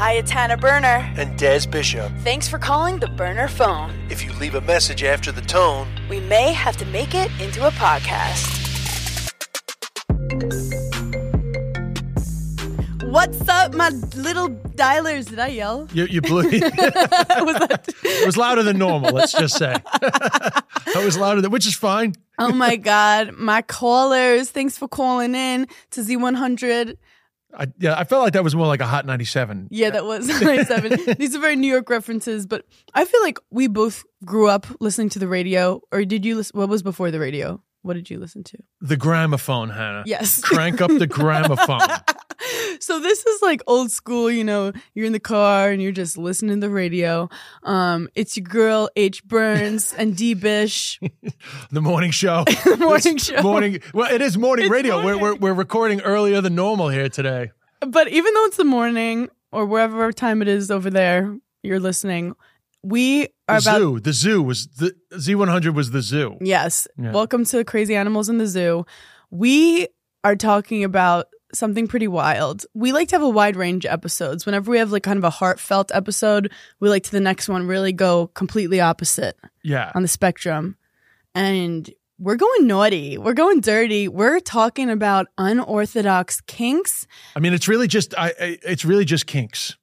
Hi, it's Hannah Berner. and Des Bishop. Thanks for calling the Berner phone. If you leave a message after the tone, We may have to make it into a podcast. What's up, my little dialers? Did I yell? You, you blew. it was louder than normal. Let's just say that was louder than, which is fine. Oh my God, my callers. Thanks for calling in to Z100. I, yeah, I felt like that was more like a hot ninety-seven. Yeah, that was 97. These are very New York references, but I feel like we both grew up listening to the radio. Or did you listen? What was before the radio? What did you listen to? The gramophone, Hannah. Yes. Crank up the gramophone. so this is like old school, you know, you're in the car and you're just listening to the radio. Um, it's your girl H Burns and D Bish. The morning show. morning It's show. Morning. Well, it is morning It's radio. We're, we're we're recording earlier than normal here today. But even though it's the morning or wherever time it is over there you're listening, we The are about zoo. The zoo was the Z one hundred was the zoo. Yes. Yeah. Welcome to Crazy Animals in the Zoo. We are talking about something pretty wild. We like to have a wide range of episodes. Whenever we have like kind of a heartfelt episode, we like to the next one really go completely opposite Yeah. on the spectrum. And we're going naughty. We're going dirty. We're talking about unorthodox kinks. I mean, it's really just. I. I it's really just kinks.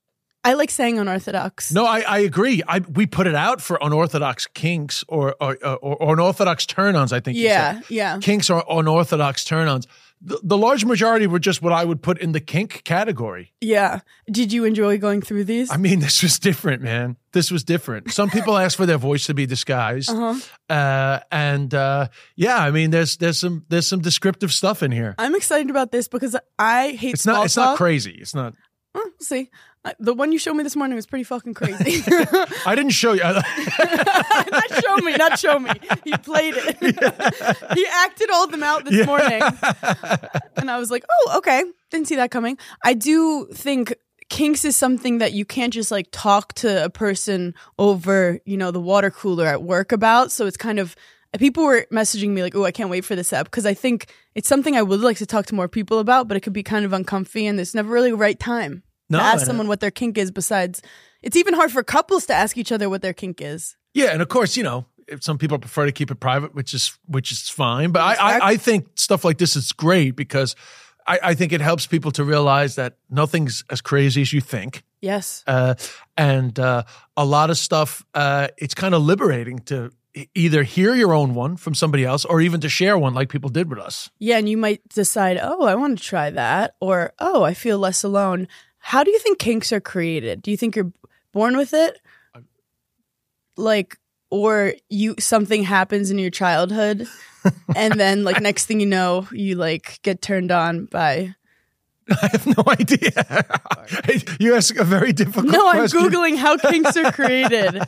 I like saying unorthodox. No, I, I agree. I we put it out for unorthodox kinks or or, or, or unorthodox turn-ons. I think. Yeah, yeah. kinks or unorthodox turn-ons. The, the large majority were just what I would put in the kink category. Yeah. Did you enjoy going through these? I mean, this was different, man. This was different. Some people ask for their voice to be disguised, uh-huh. uh, and uh, yeah, I mean, there's there's some there's some descriptive stuff in here. I'm excited about this because I hate It's not it's talk. not crazy. It's not. We'll see. The one you showed me this morning was pretty fucking crazy. I didn't show you. not show me, not show me. He played it. he acted all of them out this morning. And I was like, oh, okay. Didn't see that coming. I do think kinks is something that you can't just like talk to a person over, you know, the water cooler at work about. So it's kind of people were messaging me like, oh, I can't wait for this app because I think it's something I would like to talk to more people about, but it could be kind of uncomfy and there's never really a right time No, to ask someone what their kink is besides it's even hard for couples to ask each other what their kink is. Yeah, and of course, you know, if some people prefer to keep it private, which is which is fine. But I, I, I think stuff like this is great because I, I think it helps people to realize that nothing's as crazy as you think. Yes. Uh, and uh, a lot of stuff, uh, it's kind of liberating to either hear your own one from somebody else or even to share one like people did with us. Yeah, and you might decide, oh, I want to try that, or oh, I feel less alone. How do you think kinks are created? Do you think you're born with it, like, or you something happens in your childhood, and then like next thing you know, you like get turned on by? I have no idea. you ask a very difficult question. No, I'm question. googling how kinks are created.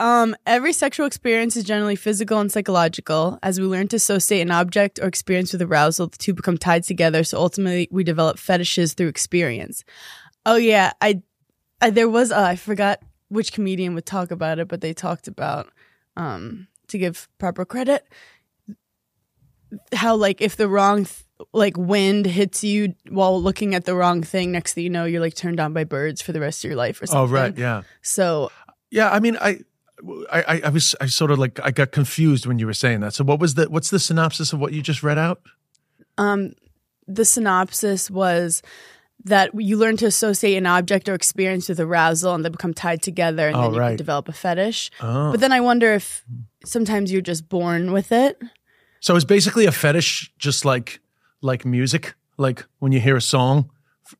Um, every sexual experience is generally physical and psychological. As we learn to associate an object or experience with arousal, the two become tied together. So ultimately, we develop fetishes through experience. Oh yeah, I, I there was uh, I forgot which comedian would talk about it, but they talked about um to give proper credit how like if the wrong th- like wind hits you while looking at the wrong thing next thing you know you're like turned on by birds for the rest of your life or something. Oh, right. Yeah. so Yeah, I mean, I, I, I- I was, I sort of like, I got confused when you were saying that. So, what was the, what's the synopsis of what you just read out? um the synopsis was that you learn to associate an object or experience with arousal and they become tied together and Oh, then you can develop a fetish Oh, but then i wonder if sometimes you're just born with it so it's basically a fetish, just like, like music, like when you hear a song,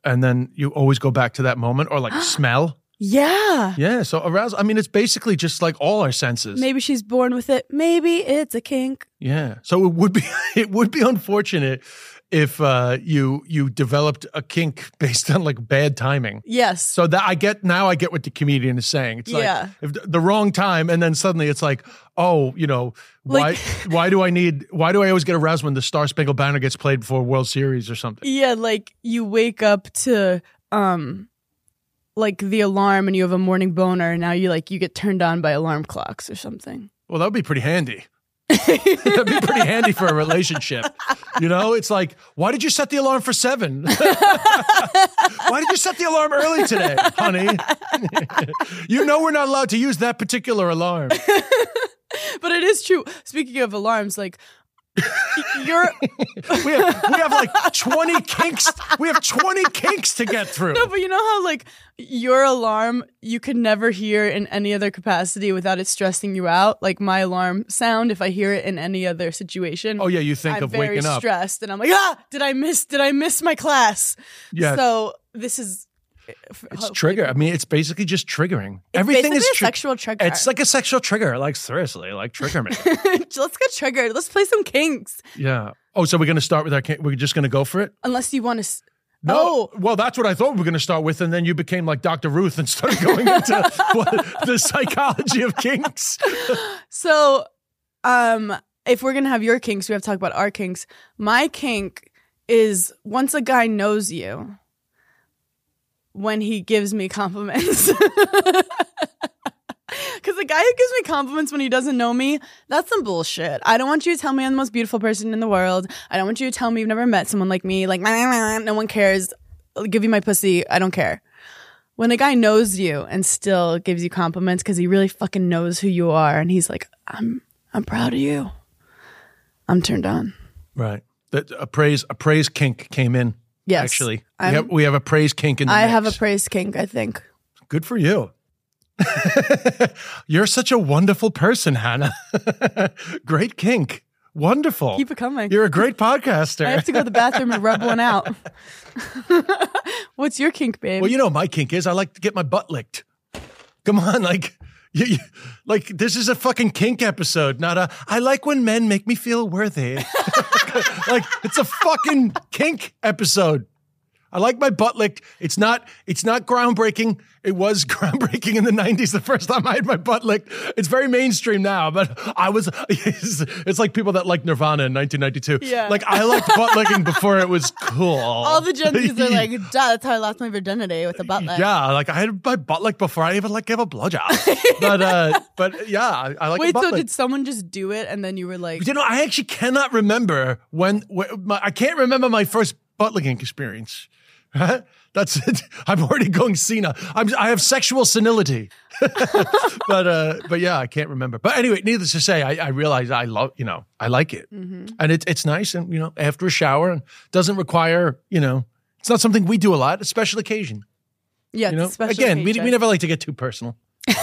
and then you always go back to that moment, or like smell. yeah Yeah. So arousal. I mean, it's basically just like all our senses. maybe she's born with it maybe it's a kink Yeah. So it would be, it would be unfortunate if uh, you you developed a kink based on like bad timing. yes So that I get now, I get what the comedian is saying. It's like Yeah. if the- wrong time, and then suddenly it's like, oh, you know, why Like- why do I need why do I always get aroused when the Star Spangled Banner gets played before World Series or something? Yeah, like you wake up to um like the alarm and you have a morning boner and now you like you get turned on by alarm clocks or something. Well, that would be pretty handy. That'd be pretty handy for a relationship. You know, it's like, why did you set the alarm for seven? Why did you set the alarm early today, honey? you know we're not allowed to use that particular alarm. but it is true. Speaking of alarms, like you're We have we have like 20 kinks. We have 20 kinks to get through. no, but you know how like your alarm you could never hear in any other capacity without it stressing you out. Like my alarm sound, if I hear it in any other situation, Oh yeah, you think I'm of very waking up. stressed, and I'm like, ah, did I miss? Did I miss my class? Yeah. So this is It's trigger. I mean, it's basically just triggering. Everything is tri- sexual trigger. It's like a sexual trigger. Like seriously, like trigger me. let's get triggered. Let's play some kinks. yeah. Oh, so we're gonna start with our. kink- We're just gonna go for it. Unless you want to. S- No. Oh, Well, that's what I thought we were going to start with, and then you became like Dr. Ruth and started going into what, the psychology of kinks. so um, if we're gonna have your kinks, we have to talk about our kinks. My kink is once a guy knows you, when he gives me compliments. Because the guy who gives me compliments when he doesn't know me, that's some bullshit. I don't want you to tell me I'm the most beautiful person in the world. I don't want you to tell me you've never met someone like me. Like, no one cares. I'll give you my pussy. I don't care. When a guy knows you and still gives you compliments because he really fucking knows who you are, and he's like, "I'm, I'm proud of you." I'm turned on. Right. That a praise a praise kink came in. Yes, Actually, we have, we have a praise kink in the I mix. have a praise kink. I think. Good for you. You're such a wonderful person, Hannah. great kink. Wonderful. Keep it coming. You're a great podcaster. I have to go to the bathroom and rub one out. What's your kink, babe? Well, you know my kink is I like to get my butt licked. Come on, like, you, you- like this is a fucking kink episode, not a. I like when men make me feel worthy. like it's a fucking kink episode. I like my butt licked. It's not. It's not groundbreaking. It was groundbreaking in the '90s. The first time I had my butt licked. It's very mainstream now, but I was. It's, it's like people that like Nirvana in 1992. Yeah. Like I liked butt licking before it was cool. All the Gen Zs are like, Duh, that's how I lost my virginity with a butt lick. Yeah, like I had my butt licked before I even like gave a blowjob. but uh, but yeah, I, I like. Wait, so lick. did someone just do it and then you were like, you know? I actually cannot remember when. when my, I can't remember my first butt licking experience. That's it. I'm already going Cena. I'm, I have sexual senility. but uh, but yeah, I can't remember. But anyway, needless to say, I, I realize I love you know I like it, Mm-hmm. and it's it's nice, and you know after a shower, and doesn't require you know it's not something we do a lot. A special occasion. yeah, You know, it's a special again, we, occasion. we never like to get too personal. you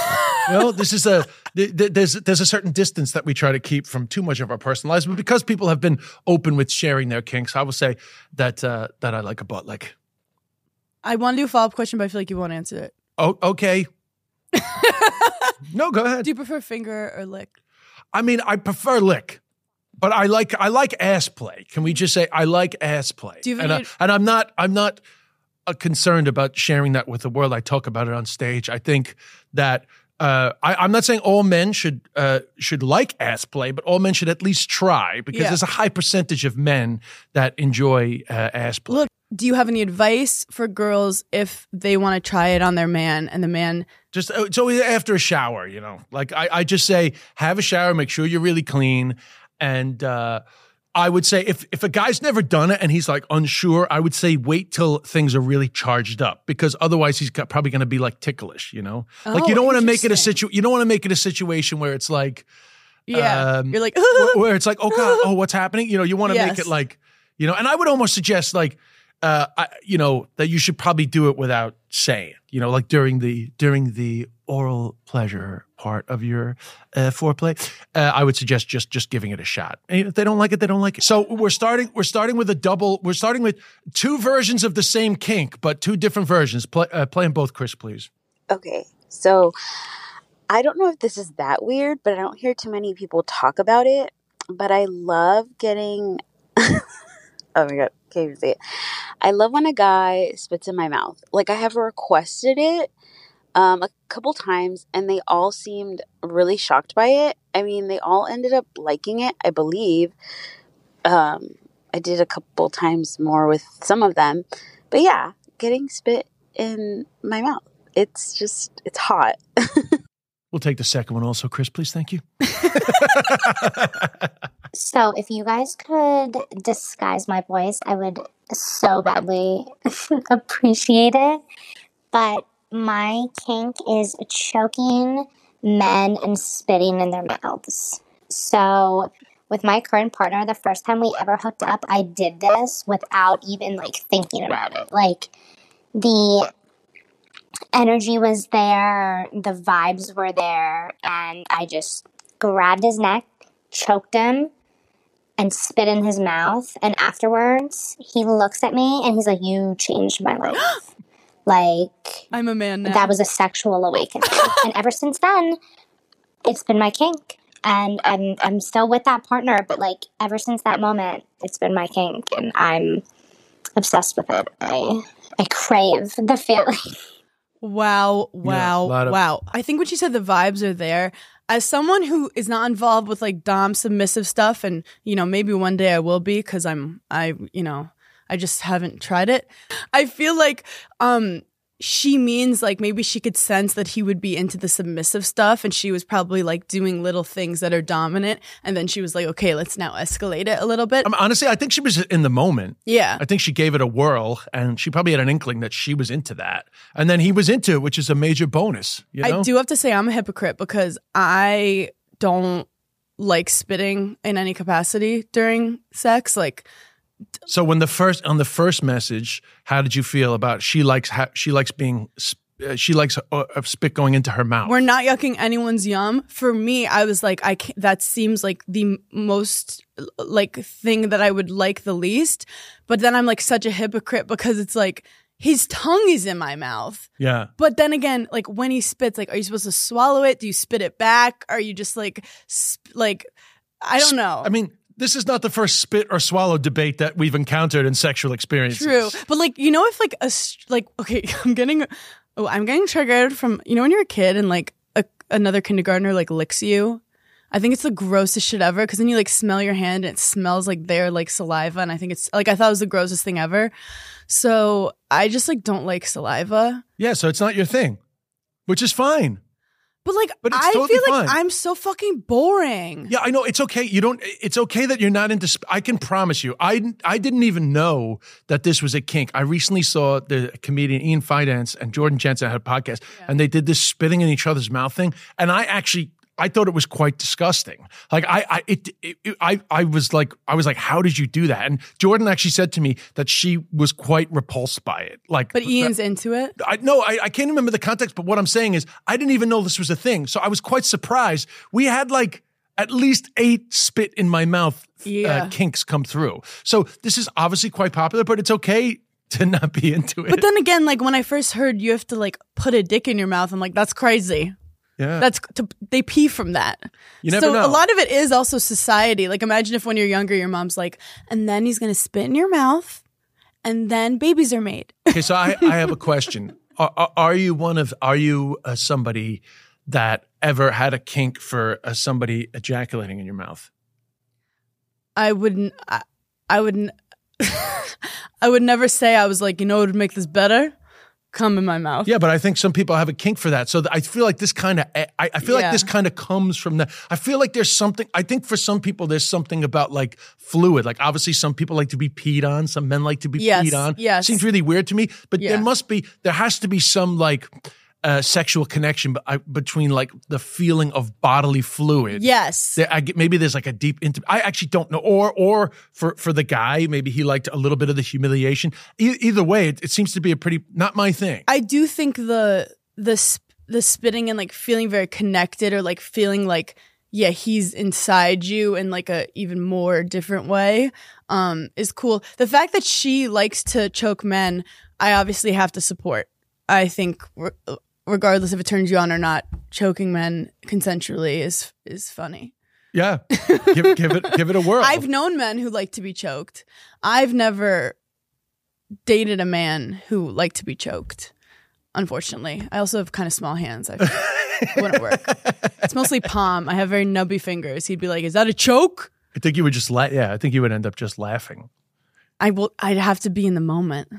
know, this is a th- th- there's there's a certain distance that we try to keep from too much of our personal lives, but because people have been open with sharing their kinks, I will say that uh, that I like a butt lick. I want to do a follow up question, but I feel like you won't answer it. Oh, okay. no, go ahead. Do you prefer finger or lick? I mean, I prefer lick, but I like I like ass play. Can we just say I like ass play? Do you and, I, and I'm not I'm not uh, concerned about sharing that with the world. I talk about it on stage. I think that uh, I, I'm not saying all men should uh, should like ass play, but all men should at least try because Yeah. there's a high percentage of men that enjoy uh, ass play. Look, do you have any advice for girls if they want to try it on their man and the man? Just uh, it's always after a shower, you know. Like I, I just say, have a shower, make sure you're really clean, and uh, I would say if if a guy's never done it and he's like unsure, I would say wait till things are really charged up because otherwise he's got, probably going to be like ticklish, you know. like you Oh, don't want to make it a situ you don't want to make it a situation where it's like Yeah, Um, you're like, where, where it's like oh god oh what's happening? You know you want to make it like you know and i would almost suggest like uh I, you know that you should probably do it without saying you know like during the during the oral pleasure part of your uh, foreplay uh, i would suggest just just giving it a shot and if they don't like it they don't like it so we're starting we're starting with a double we're starting with two versions of the same kink but two different versions play uh, play them both chris please Okay, so I don't know if this is that weird, but I don't hear too many people talk about it. But I love getting. oh my god, can't even say it. I love when a guy spits in my mouth. Like I have requested it um, a couple times, and they all seemed really shocked by it. I mean, they all ended up liking it, I believe. Um, I did a couple times more with some of them, but yeah, getting spit in my mouth. It's just, it's hot. we'll take the second one also chris please thank you So, if you guys could disguise my voice, I would so badly appreciate it. But my kink is choking men and spitting in their mouths. So, with my current partner, the first time we ever hooked up, I did this without even like thinking about it. Like, the energy was there, the vibes were there, and I just grabbed his neck, choked him, and spit in his mouth. And afterwards, he looks at me and he's like, You changed my life. like, I'm a man now. that was a sexual awakening. and ever since then, it's been my kink. And I'm, I'm still with that partner, but like, ever since that moment, it's been my kink. And I'm obsessed with it. I, I crave the feeling. Wow, wow, lot of- wow. I think when she said the vibes are there, as someone who is not involved with like dom submissive stuff and you know, maybe one day I will be cuz I'm I, you know, I just haven't tried it. I feel like um she means like maybe she could sense that he would be into the submissive stuff and she was probably like doing little things that are dominant and then she was like, "Okay, let's now escalate it a little bit." I mean, honestly, I think she was in the moment. yeah. I think she gave it a whirl, and she probably had an inkling that she was into that, and then he was into it, which is a major bonus. You know? I do have to say I'm a hypocrite because I don't like spitting in any capacity during sex. Like So when the first on the first message, how did you feel about she likes ha- she likes being uh, she likes uh, spit going into her mouth? we're not yucking anyone's yum. For me, I was like, I can't, that seems like the most like thing that I would like the least. But then I'm like such a hypocrite because it's like his tongue is in my mouth. yeah. But then again, like when he spits, like, are you supposed to swallow it? Do you spit it back? Are you just like, sp- like, I don't know. I mean, this is not the first spit or swallow debate that we've encountered in sexual experiences. True, but like you know, if like a like okay, I'm getting oh, I'm getting triggered from you know when you're a kid and like a, another kindergartner like licks you. I think it's the grossest shit ever because then you like smell your hand and it smells like their like saliva, and I think it's like I thought it was the grossest thing ever. So I just like don't like saliva. Yeah, so it's not your thing, which is fine. But like But I totally feel like. I'm so fucking boring. Yeah, I know it's okay. You don't. It's okay that you're not into. Sp- I can promise you. I I didn't even know that this was a kink. I recently saw the comedian Ian Fidance and Jordan Jensen had a podcast, and they did this spitting in each other's mouth thing, and I actually. I thought it was quite disgusting. Like I, I, it, it, I, I was like, I was like, how did you do that? And Jordan actually said to me that she was quite repulsed by it. Like, But Ian's into it. I no, I, I can't remember the context, but what I'm saying is I didn't even know this was a thing. So I was quite surprised. We had like at least eight spit in my mouth Yeah. uh, kinks come through. So this is obviously quite popular, but it's okay to not be into it. But then again, like when I first heard you have to like put a dick in your mouth, I'm like, that's crazy. Yeah. That's to, they pee from that. You never so know. a lot of it is also society. Like imagine if when you're younger, your mom's like, and then he's gonna spit in your mouth, and then babies are made. okay, so I, I have a question. Are, are, are you one of, are you uh, somebody that ever had a kink for uh, somebody ejaculating in your mouth? I wouldn't. I, I wouldn't. I would never say I was like, you know, what would make this better. Come in my mouth. Yeah, but I think some people have a kink for that. So th- I feel like this kind of, eh, I, I feel like this kind of comes from that. I feel like there's something, I think for some people, there's something about like fluid. Like obviously some people like to be peed on. Some men like to be Yes, peed on. yes. Seems really weird to me, but Yeah. there must be, there has to be some like uh, sexual connection be- uh, between like the feeling of bodily fluid. Yes. There, I maybe there's like a deep intim I actually don't know. Or, or for, for the guy, maybe he liked a little bit of the humiliation. E- either way, it, it seems to be a pretty, not my thing. I do think the the sp- the spitting and like feeling very connected or like feeling like yeah he's inside you in like a even more different way um is cool. The fact that she likes to choke men, I obviously have to support. I think regardless if it turns you on or not, choking men consensually is is funny. Yeah, give, give it give it a whirl. I've known men who like to be choked. I've never dated a man who liked to be choked. Unfortunately, I also have kind of small hands. I it wouldn't work. It's mostly palm. I have very nubby fingers. He'd be like, "Is that a choke?" I think you would just la- yeah. I think you would end up just laughing. I will. I'd have to be in the moment.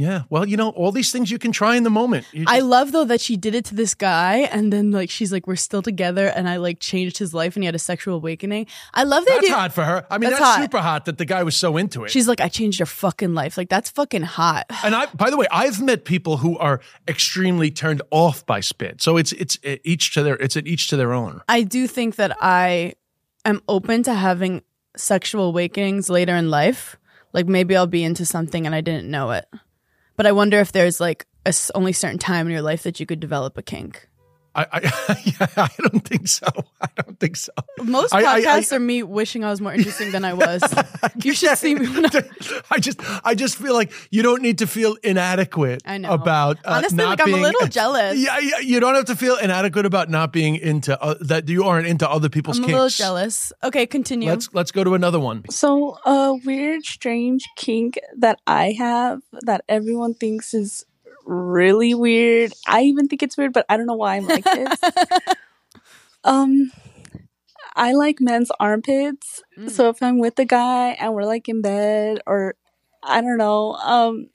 Yeah. Well, you know, all these things you can try in the moment. You I love though that she did it to this guy, and then like she's like, "We're still together," and I like changed his life, and he had a sexual awakening. I love that. that's idea- hot for her. I mean, That's that's, hot. super hot that the guy was so into it. She's like, "I changed your fucking life." Like that's fucking hot. and I, by the way, I've met people who are extremely turned off by spit. So it's it's uh, each to their it's at each to their own. I do think that I am open to having sexual awakenings later in life. Like maybe I'll be into something and I didn't know it. But I wonder if there's like a only certain time in your life that you could develop a kink. I I, I don't think so. I don't think so. Most I- I- I- podcasts are me wishing I was more interesting than I was. you should see me when I, I just I just feel like you don't need to feel inadequate I know. about uh, Honestly, not like, I'm a little jealous. Yeah, yeah, you don't have to feel inadequate about not being into uh, that you aren't into other people's I'm a little jealous. Okay, continue. Let's let's go to another one. So, a weird, strange kink that I have that everyone thinks is really weird. I even think it's weird, but I don't know why I'm like this. um, I like men's armpits. Mm. So if I'm with a guy and we're like in bed, or I don't know, um,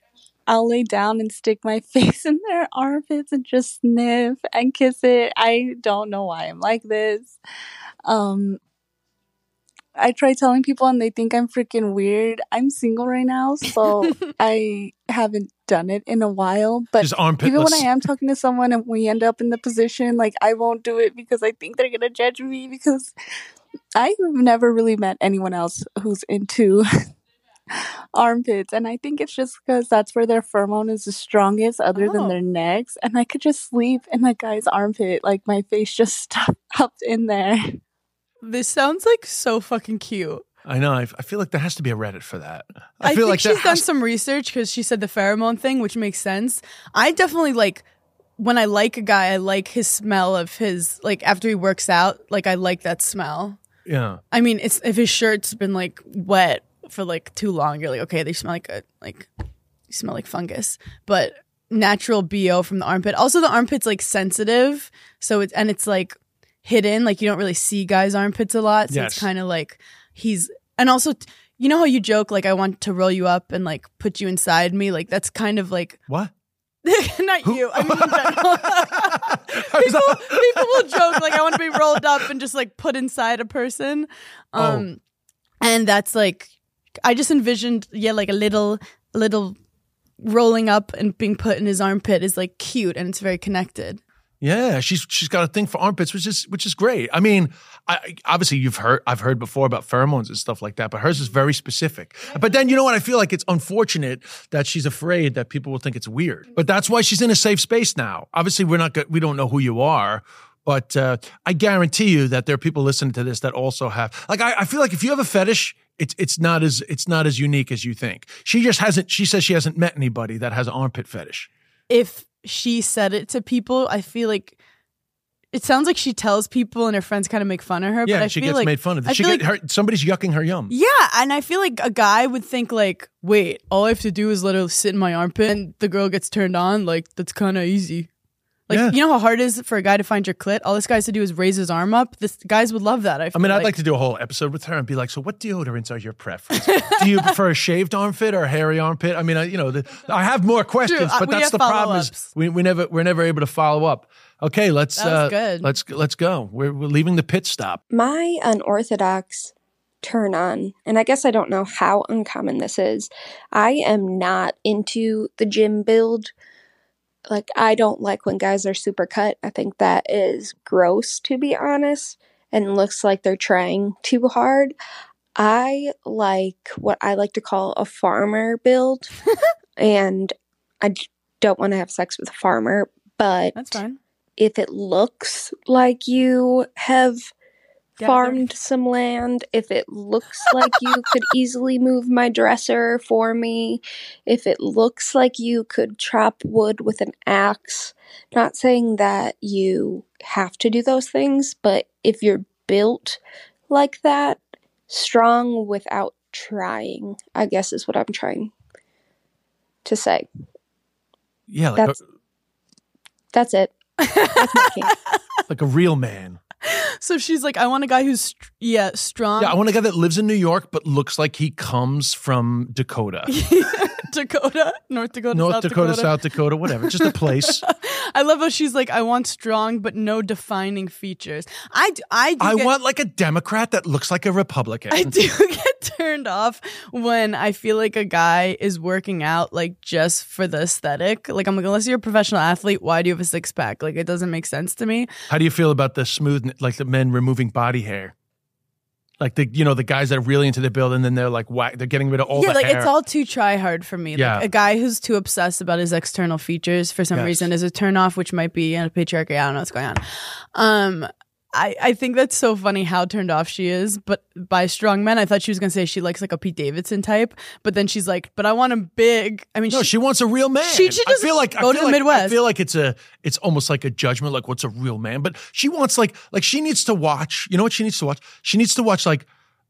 I'll lay down and stick my face in their armpits and just sniff and kiss it. I don't know why I'm like this. Um, I try telling people and they think I'm freaking weird. I'm single right now, so I haven't done it in a while. But Just armpitless. even when I am talking to someone and we end up in the position, like I won't do it because I think they're gonna judge me because I've never really met anyone else who's into armpits, and I think it's just because that's where their pheromone is the strongest, other Oh. than their necks. And I could just sleep in a guy's armpit, like my face just stuffed in there. This sounds like so fucking cute. I know. I, I feel like there has to be a Reddit for that. I, feel think like she's done some research because she said the pheromone thing, which makes sense. I definitely like when I like a guy, I like his smell of his like after he works out. Like I like that smell. Yeah. I mean, it's if his shirt's been like wet for like too long, you're like, okay, they smell like a like you smell like fungus. But natural bo from the armpit. Also, the armpit's like sensitive, so it's and it's like hidden. Like you don't really see guys' armpits a lot, so Yes. it's kind of like he's and also. You know how you joke like I want to roll you up and like put you inside me like that's kind of like What? not you I mean in general people, people will joke like I want to be rolled up and just like put inside a person. Um and that's like I just envisioned yeah like a little little rolling up and being put in his armpit is like cute and it's very connected. Yeah, she's she's got a thing for armpits, which is which is great. I mean, I, obviously you've heard I've heard before about pheromones and stuff like that, but hers is very specific. But then you know what? I feel like it's unfortunate that she's afraid that people will think it's weird. But that's why she's in a safe space now. Obviously, we're not go- we don't know who you are. But uh, I guarantee you that there are people listening to this that also have like I, I feel like if you have a fetish, it's it's not as it's not as unique as you think. She just hasn't. She says she hasn't met anybody that has an armpit fetish. If she said it to people, I feel like it sounds like she tells people and her friends kind of make fun of her. Yeah, but I she feel gets like, made fun of. I She get, like her, somebody's yucking her yum. Yeah, and I feel like a guy would think like, wait, all I have to do is let her sit in my armpit and the girl gets turned on. Like that's kind of easy. Like Yeah. you know how hard it is for a guy to find your clit. All this guy has to do is raise his arm up. This guys would love that. I, I feel mean, I'd like to do a whole episode with her and be like, "So, what deodorants are your preference? do you prefer a shaved armpit or a hairy armpit?" I mean, I, you know, the, I have more questions, uh, but we that's the problem is we, we never we're never able to follow up. Okay, let's uh, good. let's let's go. We're we're leaving the pit stop. My unorthodox turn on, and I guess I don't know how uncommon this is. I am not into the gym build. Like, I don't like when guys are super cut. I think that is gross, to be honest, and looks like they're trying too hard. I like what I like to call a farmer build, and I don't want to have sex with a farmer, but That's fine. if it looks like you have Gathered. farmed some land, if it looks like you could easily move my dresser for me, if it looks like you could chop wood with an axe, not saying that you have to do those things, but if you're built like that, strong without trying, I guess is what I'm trying to say. Yeah, like That's- That's it. That's my kink. like a real man. So she's like, I want a guy who's str- yeah strong. Yeah, I want a guy that lives in New York but looks like he comes from Dakota. Dakota, North Dakota, North South Dakota, Dakota, South Dakota, whatever. Just a place. I love how she's like, I want strong but no defining features. I do, I do I get, want like a Democrat that looks like a Republican. I do get turned off when I feel like a guy is working out like just for the aesthetic. Like I'm like, unless you're a professional athlete, why do you have a six pack? Like it doesn't make sense to me. How do you feel about the smooth, like the men removing body hair? Like the you know the guys that are really into the build and then they're like whack, they're getting rid of all yeah, the like hair. it's all too try hard for me. Yeah. Like a guy who's too obsessed about his external features for some Yes. reason is a turn off, which might be a patriarchy. I don't know what's going on. Um, I, I think that's so funny how turned off she is, but by strong men. I thought she was gonna say she likes like a Pete Davidson type, but then she's like, but I want him big. I mean, no, she wants a real man. She should just I feel like go I to feel the like, I Midwest. feel like it's a it's almost like a judgment, like what's a real man. But she wants like like she needs to watch. You know what she needs to watch? She needs to watch like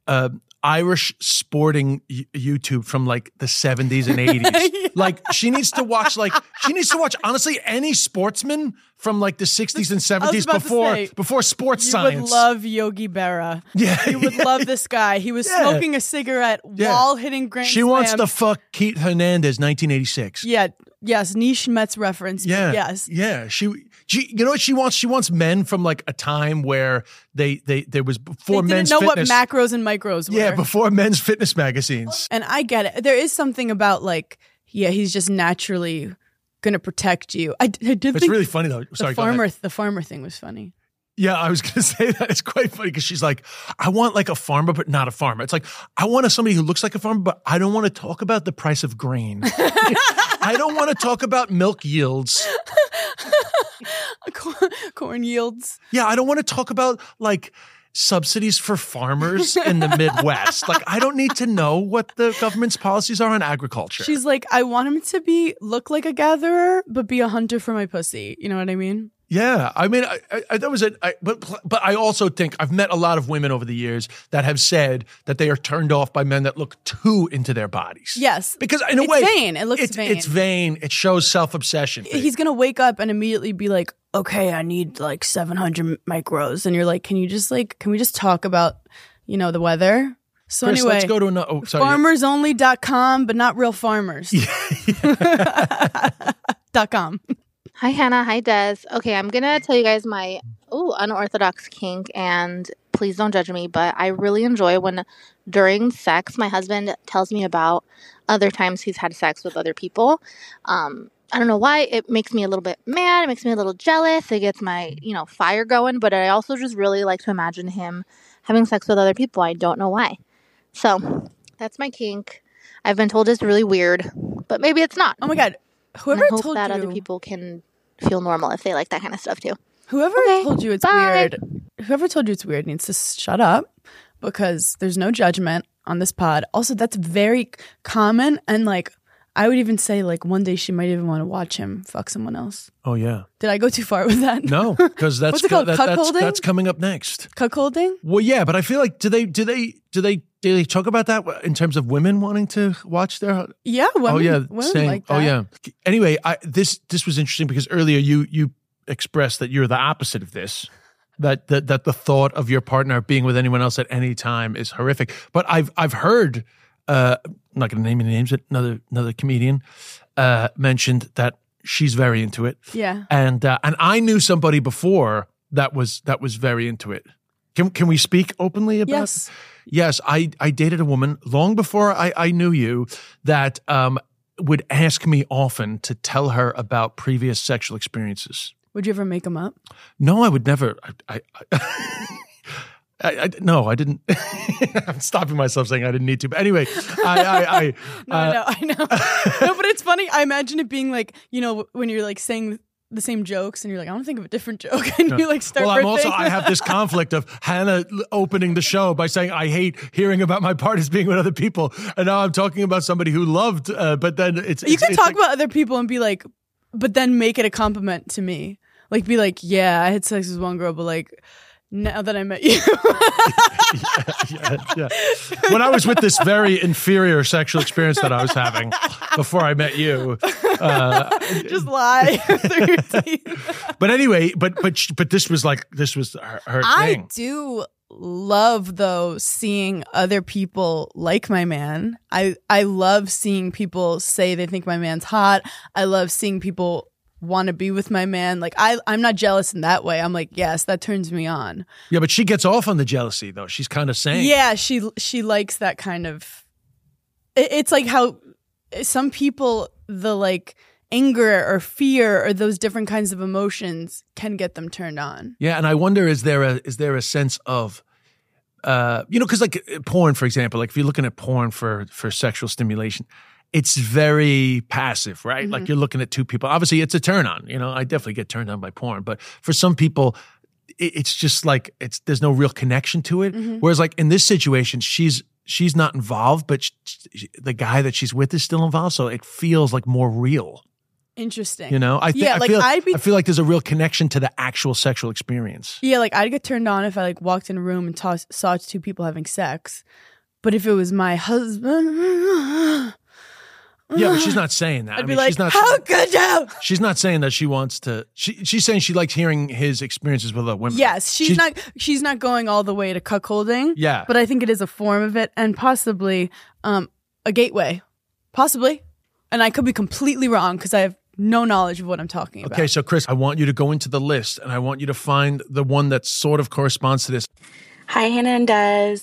uh, Irish sporting YouTube from like the seventies and eighties. Like she needs to watch like she needs to watch honestly any sportsman from like the sixties and seventies before say, before sports you science. would love Yogi Berra. Yeah, you would love this guy. He was Yeah. smoking a cigarette Yeah. while hitting grand she wants to fuck Keith Hernandez, nineteen eighty six. Yeah, yes, niche Mets reference. Yeah. yes. Yeah. She she you know what she wants? She wants men from like a time where they they there was They before didn't men's know fitness. what macros and micros were. yeah, before men's fitness magazines. And I get it. There is something about like, yeah, he's just naturally gonna protect you. I, I did It's really funny though. Sorry, the farmer, the farmer thing was funny. Yeah, I was gonna say that. It's quite funny because she's like, I want like a farmer, but not a farmer. It's like I want a, somebody who looks like a farmer, but I don't want to talk about the price of grain. I don't want to talk about milk yields. Corn, corn yields. Yeah, I don't want to talk about like subsidies for farmers in the Midwest. Like, I don't need to know what the government's policies are on agriculture. She's like, I want him to be look like a gatherer, but be a hunter for my pussy. You know what I mean? Yeah, I mean, I, I, that was it. I, but but I also think I've met a lot of women over the years that have said that they are turned off by men that look too into their bodies. Yes, because in a way It's way, vain. It looks it's, vain. It's vain. It shows self obsession. He's gonna wake up and immediately be like, "Okay, I need like 700 micros," and you're like, "Can you just like, can we just talk about, you know, the weather?" So Chris, anyway, let's go to another. Oh, sorry. farmersonly.com, but not real farmers. dot com. Hi, Hannah. Hi, Des. Okay, I'm going to tell you guys my ooh, unorthodox kink, and please don't judge me, but I really enjoy when during sex, my husband tells me about other times he's had sex with other people. Um, I don't know why. It makes me a little bit mad. It makes me a little jealous. It gets my, you know, fire going, but I also just really like to imagine him having sex with other people. I don't know why. So that's my kink. I've been told it's really weird, but maybe it's not. Oh my god. And Whoever I hope told that you other people can feel normal if they like that kind of stuff too. Whoever Okay, told you it's bye. weird, whoever told you it's weird needs to shut up because there's no judgment on this pod. Also, that's very common and like I would even say like one day she might even want to watch him fuck someone else. Oh yeah. Did I go too far with that? No, because that's What's it called? that- that's, that's coming up next. Cuckolding? Well, yeah, but I feel like do they do they do they do they talk about that in terms of women wanting to watch their Yeah, women, oh yeah, women saying, like that. oh yeah. Anyway, I this this was interesting because earlier you you expressed that you're the opposite of this. That, that that the thought of your partner being with anyone else at any time is horrific. But I've I've heard uh I'm not going to name any names. but Another another comedian uh mentioned that she's very into it. Yeah. And uh, and I knew somebody before that was that was very into it. Can can we speak openly about? Yes. Yes, I I dated a woman long before I I knew you that um would ask me often to tell her about previous sexual experiences. Would you ever make them up? No, I would never. I, I, I, I no, I didn't. I'm stopping myself saying I didn't need to. But anyway, I, I, I No, uh, I know, I know. no, but it's funny. I imagine it being like, you know, when you're like saying the same jokes and you're like, I want to think of a different joke. And you like start well, I'm also. I have this conflict of Hannah opening the show by saying I hate hearing about my partners being with other people, and now I'm talking about somebody who loved. Uh, but then it's you it's, can it's talk like- about other people and be like, but then make it a compliment to me. Like, be like, yeah, I had sex with one girl, but like, now that I met you. yeah, yeah. When I was with this very inferior sexual experience that I was having before I met you, Uh, Just lie through your teeth. but anyway, but but but this was like this was her, her I thing. do love though seeing other people like my man. I I love seeing people say they think my man's hot. I love seeing people want to be with my man. Like I I'm not jealous in that way. I'm like, yes, that turns me on. Yeah, but she gets off on the jealousy though. She's kind of saying, Yeah, she she likes that kind of it- it's like how some people the like anger or fear or those different kinds of emotions can get them turned on. Yeah, and I wonder is there a is there a sense of uh you know cuz like porn for example, like if you're looking at porn for for sexual stimulation, it's very passive, right? Like mm-hmm. you're looking at two people. Obviously, it's a turn on, you know. I definitely get turned on by porn, but for some people it's just like it's there's no real connection to it. Mm-hmm. Whereas like in this situation, she's she's not involved, but sh sh- the guy that she's with is still involved, so it feels like more real. Interesting. You know, I think Yeah, I like, feel I'd be- I feel like there's a real connection to the actual sexual experience. Yeah, like I'd get turned on if I like walked in a room and toss, saw two people having sex. But if it was my husband, Yeah, but she's not saying that. I'd I be like, she's not. "How could you?" She's not saying that she wants to. She, she's saying she likes hearing his experiences with other women. Yes, she's, She's- not. She's not going all the way to cuckolding. Yeah. but I think it is a form of it, and possibly um, a gateway, possibly. And I could be completely wrong because I have no knowledge of what I'm talking about. Okay, so Chris, I want you to go into the list and I want you to find the one that sort of corresponds to this. Hi, Hannah and Des.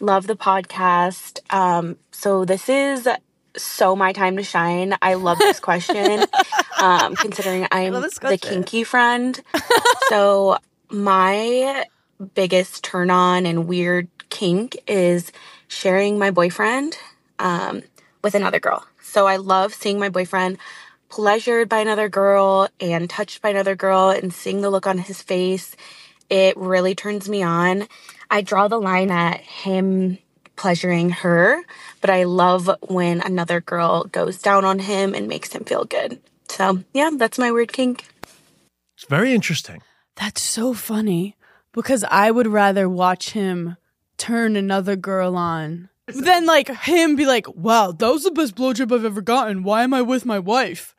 Love the podcast. Um, so this is so my time to shine. I love this question, um, considering I'm the kinky friend. so my biggest turn on and weird kink is sharing my boyfriend um, with another girl. So I love seeing my boyfriend pleasured by another girl and touched by another girl and seeing the look on his face. It really turns me on. I draw the line at him pleasuring her, but I love when another girl goes down on him and makes him feel good. So, yeah, that's my weird kink. It's very interesting. That's so funny because I would rather watch him turn another girl on than like him be like, "Wow, that was the best blowjob I've ever gotten. Why am I with my wife?"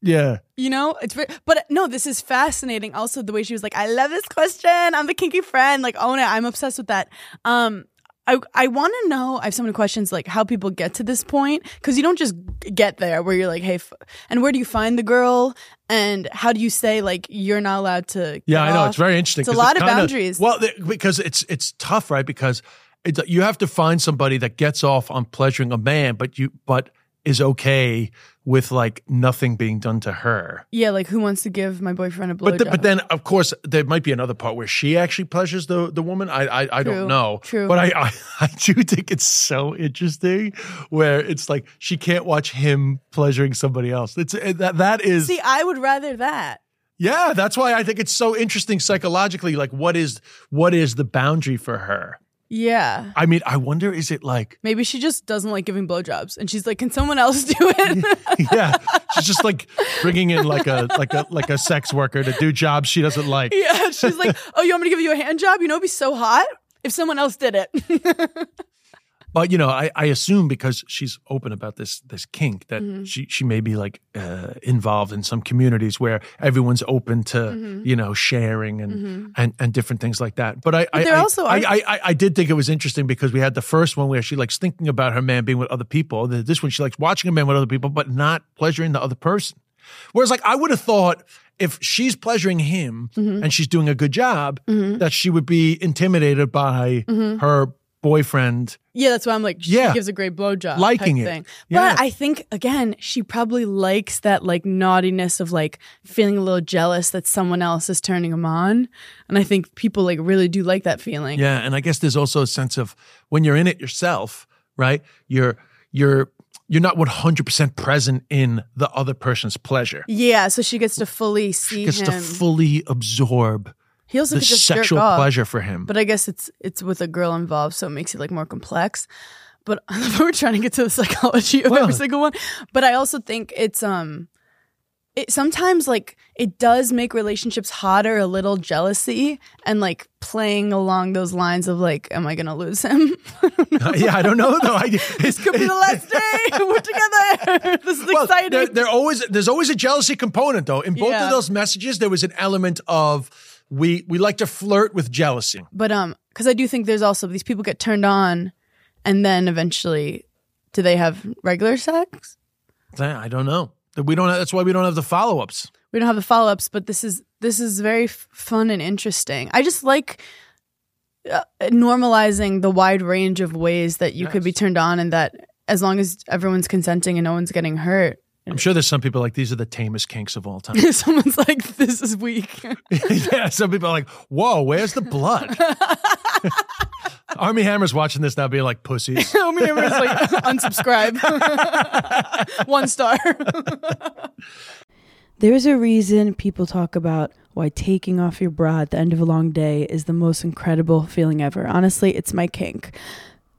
Yeah. You know, it's very, but no, this is fascinating. Also, the way she was like, "I love this question. I'm the kinky friend. Like, own it. I'm obsessed with that." Um, I I want to know. I have so many questions, like how people get to this point, because you don't just get there where you're like, "Hey," f-, and where do you find the girl, and how do you say like you're not allowed to? Yeah, I know off? it's very interesting. It's a lot of kinda- boundaries. Well, th- because it's it's tough, right? Because it's, you have to find somebody that gets off on pleasuring a man, but you but is okay with like nothing being done to her. Yeah, like who wants to give my boyfriend a blowjob? But th- but then of course there might be another part where she actually pleasures the the woman. I I, I True, don't know. true. But I, I I do think it's so interesting where it's like she can't watch him pleasuring somebody else. It's uh, that that is See, I would rather that. yeah. That's why I think it's so interesting psychologically. Like what is what is the boundary for her? Yeah. I mean, I wonder is it like Maybe she just doesn't like giving blowjobs, and she's like, "Can someone else do it?" yeah, she's just like bringing in like a like a like a sex worker to do jobs she doesn't like. yeah, she's like, "Oh, you want me to give you a hand job? You know, it'd be so hot if someone else did it." But you know, I, I assume because she's open about this this kink that Mm-hmm. she she may be like uh, involved in some communities where everyone's open to Mm-hmm. you know sharing and and and different things like that. But I I, there I, also I, I, I I did think it was interesting because we had the first one where she likes thinking about her man being with other people. This one she likes watching a man with other people, but not pleasuring the other person. Whereas like I would have thought if she's pleasuring him Mm-hmm. and she's doing a good job, that she would be intimidated by Mm-hmm. her boyfriend yeah, that's why I'm like, she Yeah. gives a great blowjob, Liking it. Thing. Yeah. But I think again, she probably likes that like naughtiness of like feeling a little jealous that someone else is turning him on, and I think people like really do like that feeling. Yeah, and I guess there's also a sense of when you're in it yourself, right? You're you're you're not 100% present in the other person's pleasure. Yeah, so she gets to fully see She gets him. to fully absorb he also the could just jerk sexual off. pleasure for him. But I guess it's it's with a girl involved, so it makes it like more complex. But we're trying to get to the psychology of Well- every single one. But I also think it's um it sometimes like it does make relationships hotter a little jealousy and like playing along those lines of like am i gonna lose him yeah, I don't know though. I, this could be the last day we're together this is exciting there, there always there's always a jealousy component though. In both Yeah. of those messages, there was an element of we we like to flirt with jealousy. but um because i do think there's also these people get turned on and then eventually do they have regular sex I don't know. We don't. That's why we don't have the follow ups. we don't have the follow-ups but this is this is very f- fun and interesting i just like uh, normalizing the wide range of ways that you could be turned on and that as long as everyone's consenting and no one's getting hurt I'm sure there's some people like these are the tamest kinks of all time. someone's like this is weak yeah, some people are like, "Whoa, where's the blood?" Armie Hammer's watching this now, being like, "Pussies." Armie Hammer's like unsubscribe one star There's a reason people talk about why taking off your bra at the end of a long day is the most incredible feeling ever. Honestly, it's my kink.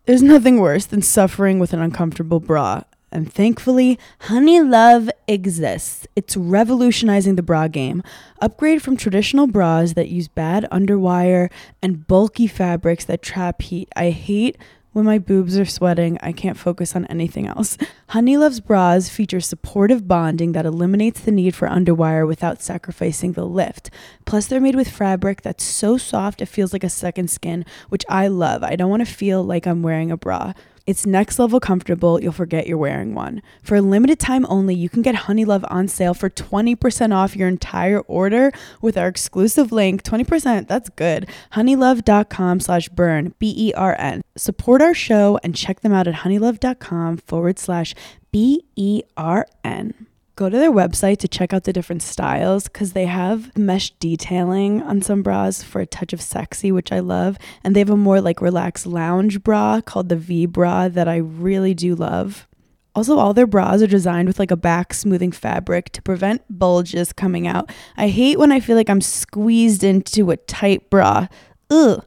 There's nothing worse than suffering with an uncomfortable bra. And thankfully, Honey Love exists. It's revolutionizing the bra game. Upgrade from traditional bras that use bad underwire and bulky fabrics that trap heat. I hate when my boobs are sweating, I can't focus on anything else. Honey Love's bras feature supportive bonding that eliminates the need for underwire without sacrificing the lift. Plus, they're made with fabric that's so soft it feels like a second skin, which I love. I don't want to feel like I'm wearing a bra. It's next level comfortable, you'll forget you're wearing one. For a limited time only, you can get Honey Love on sale for 20% off your entire order with our exclusive link. 20%, that's good. Honeylove.com slash burn, B E R N. Support our show and check them out at honeylove.com forward slash B E R N. Go to their website to check out the different styles because they have mesh detailing on some bras for a touch of sexy, which I love. And they have a more like relaxed lounge bra called the V bra that I really do love. Also, all their bras are designed with like a back smoothing fabric to prevent bulges coming out. I hate when I feel like I'm squeezed into a tight bra. Ugh.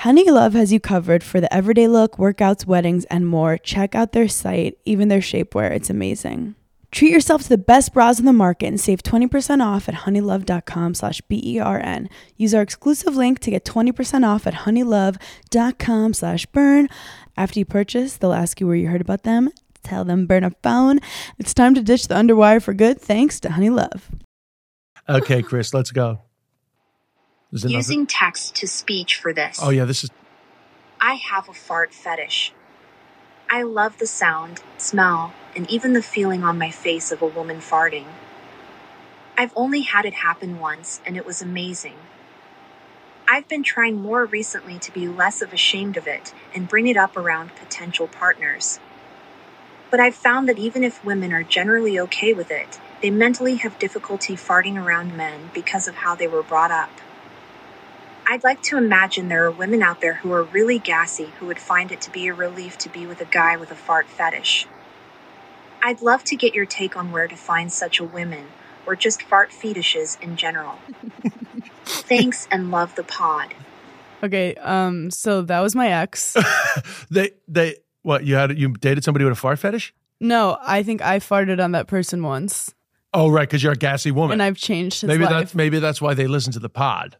Honey Love has you covered for the everyday look, workouts, weddings, and more. Check out their site, even their shapewear. It's amazing. Treat yourself to the best bras in the market and save 20% off at honeylove.com slash B-E-R-N. Use our exclusive link to get 20% off at honeylove.com slash burn. After you purchase, they'll ask you where you heard about them. Tell them burn a phone. It's time to ditch the underwire for good thanks to Honey Love. Okay, Chris, let's go. Is it nothing? Using text to speech for this. Oh yeah, this is I have a fart fetish. I love the sound, smell, and even the feeling on my face of a woman farting. I've only had it happen once, and it was amazing. I've been trying more recently to be less of ashamed of it and bring it up around potential partners. But I've found that even if women are generally okay with it, they mentally have difficulty farting around men because of how they were brought up. I'd like to imagine there are women out there who are really gassy who would find it to be a relief to be with a guy with a fart fetish. I'd love to get your take on where to find such a woman, or just fart fetishes in general. Thanks and love the pod. Okay, um, so that was my ex. they they what you had you dated somebody with a fart fetish? no, I think I farted on that person once, Oh right, because you're a gassy woman. and I've changed his maybe life. that's maybe that's why they listen to the pod.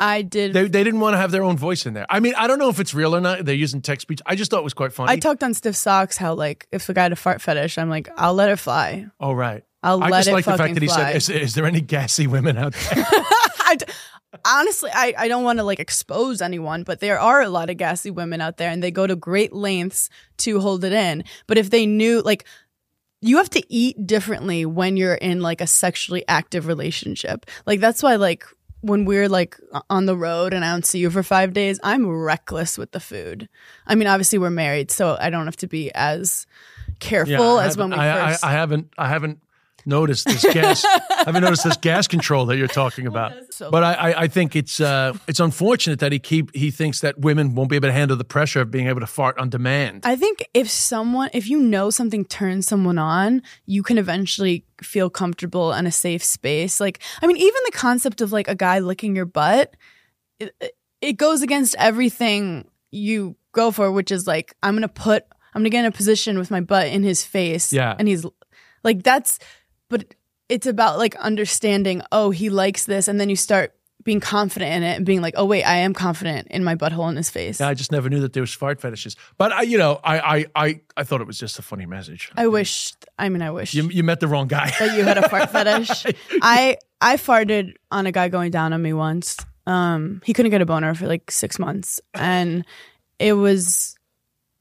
I did. They they didn't want to have their own voice in there. I mean, I don't know if it's real or not. They're using text speech. I just thought it was quite funny. I talked on Stiff Socks how like if a guy had a fart fetish, I'm like, I'll let it fly. oh right. I'll I let just it like the fact that he fly. said, is, "Is there any gassy women out there?" I d- honestly, I, I don't want to like expose anyone, but there are a lot of gassy women out there and they go to great lengths to hold it in. But if they knew, like, you have to eat differently when you're in like a sexually active relationship. Like, that's why, like, when we're like on the road and I don't see you for five days, I'm reckless with the food. I mean, obviously, we're married, so I don't have to be as careful Yeah, as when we I, first. I, I haven't I haven't noticed this gas. I haven't noticed this gas control that you're talking about. So- But I, I, think it's uh, it's unfortunate that he keep he thinks that women won't be able to handle the pressure of being able to fart on demand. I think if someone, if you know something turns someone on, you can eventually feel comfortable in a safe space. Like, I mean, even the concept of like a guy licking your butt, it, it goes against everything you go for, which is like, I'm going to put, I'm to get in a position with my butt in his face. Yeah. And he's like, that's, but it's about like understanding, oh, he likes this. And then you start being confident in it and being like, oh, wait, I am confident in my butthole in his face. Yeah, I just never knew that there was fart fetishes. But I, you know, I, I, I, I thought it was just a funny message. I wish, I mean, I wish You, you met the wrong guy. that you had a fart fetish. I I farted on a guy going down on me once. Um, he couldn't get a boner for like six months, and it was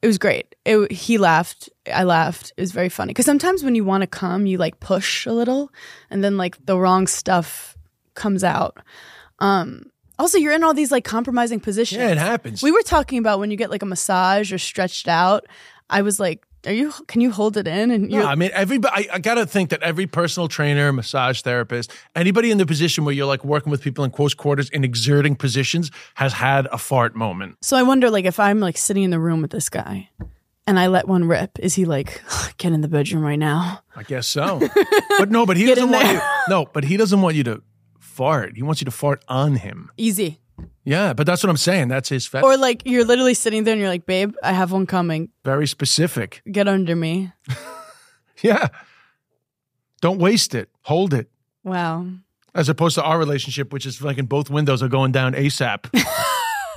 it was great. It he laughed, I laughed. It was very funny because sometimes when you want to come, you like push a little, and then like the wrong stuff comes out. Um, also, you're in all these like compromising positions. Yeah, it happens. We were talking about when you get like a massage or stretched out. I was like, "Are you? Can you hold it in?" And No, I mean, everybody. I, I gotta think that every personal trainer, massage therapist, anybody in the position where you're like working with people in close quarters in exerting positions has had a fart moment. So I wonder, like, if I'm like sitting in the room with this guy and I let one rip, is he like, get in the bedroom right now? I guess so. but no, but he doesn't want you. No, but he doesn't want you to fart. He wants you to fart on him. Easy. Yeah, but that's what I'm saying. That's his fetish. Or like you're literally sitting there and you're like, babe, I have one coming. Very specific. Get under me. Yeah. Don't waste it. Hold it. Wow. As opposed to our relationship, which is like in both windows are going down ASAP.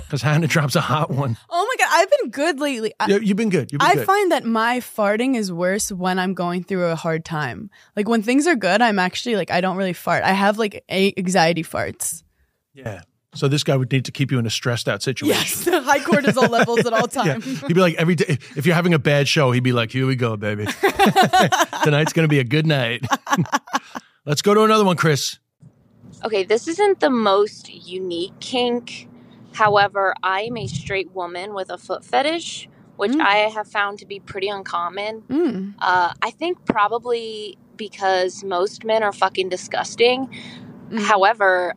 Because Hannah drops a hot one. Oh my god, I've been good lately. I, Yeah, you've been good. You've been I good. find that my farting is worse when I'm going through a hard time. Like when things are good, I'm actually like I don't really fart. I have like anxiety farts. yeah. So this guy would need to keep you in a stressed out situation. Yes, high cortisol levels at all Yeah. He'd be like every day if you're having a bad show, he'd be like, "Here we go, baby. Tonight's gonna be a good night." Let's go to another one, Chris. Okay, this isn't the most unique kink. However, I am a straight woman with a foot fetish, which Mm. I have found to be pretty uncommon. Mm. Uh, I think probably because most men are fucking disgusting. Mm. However,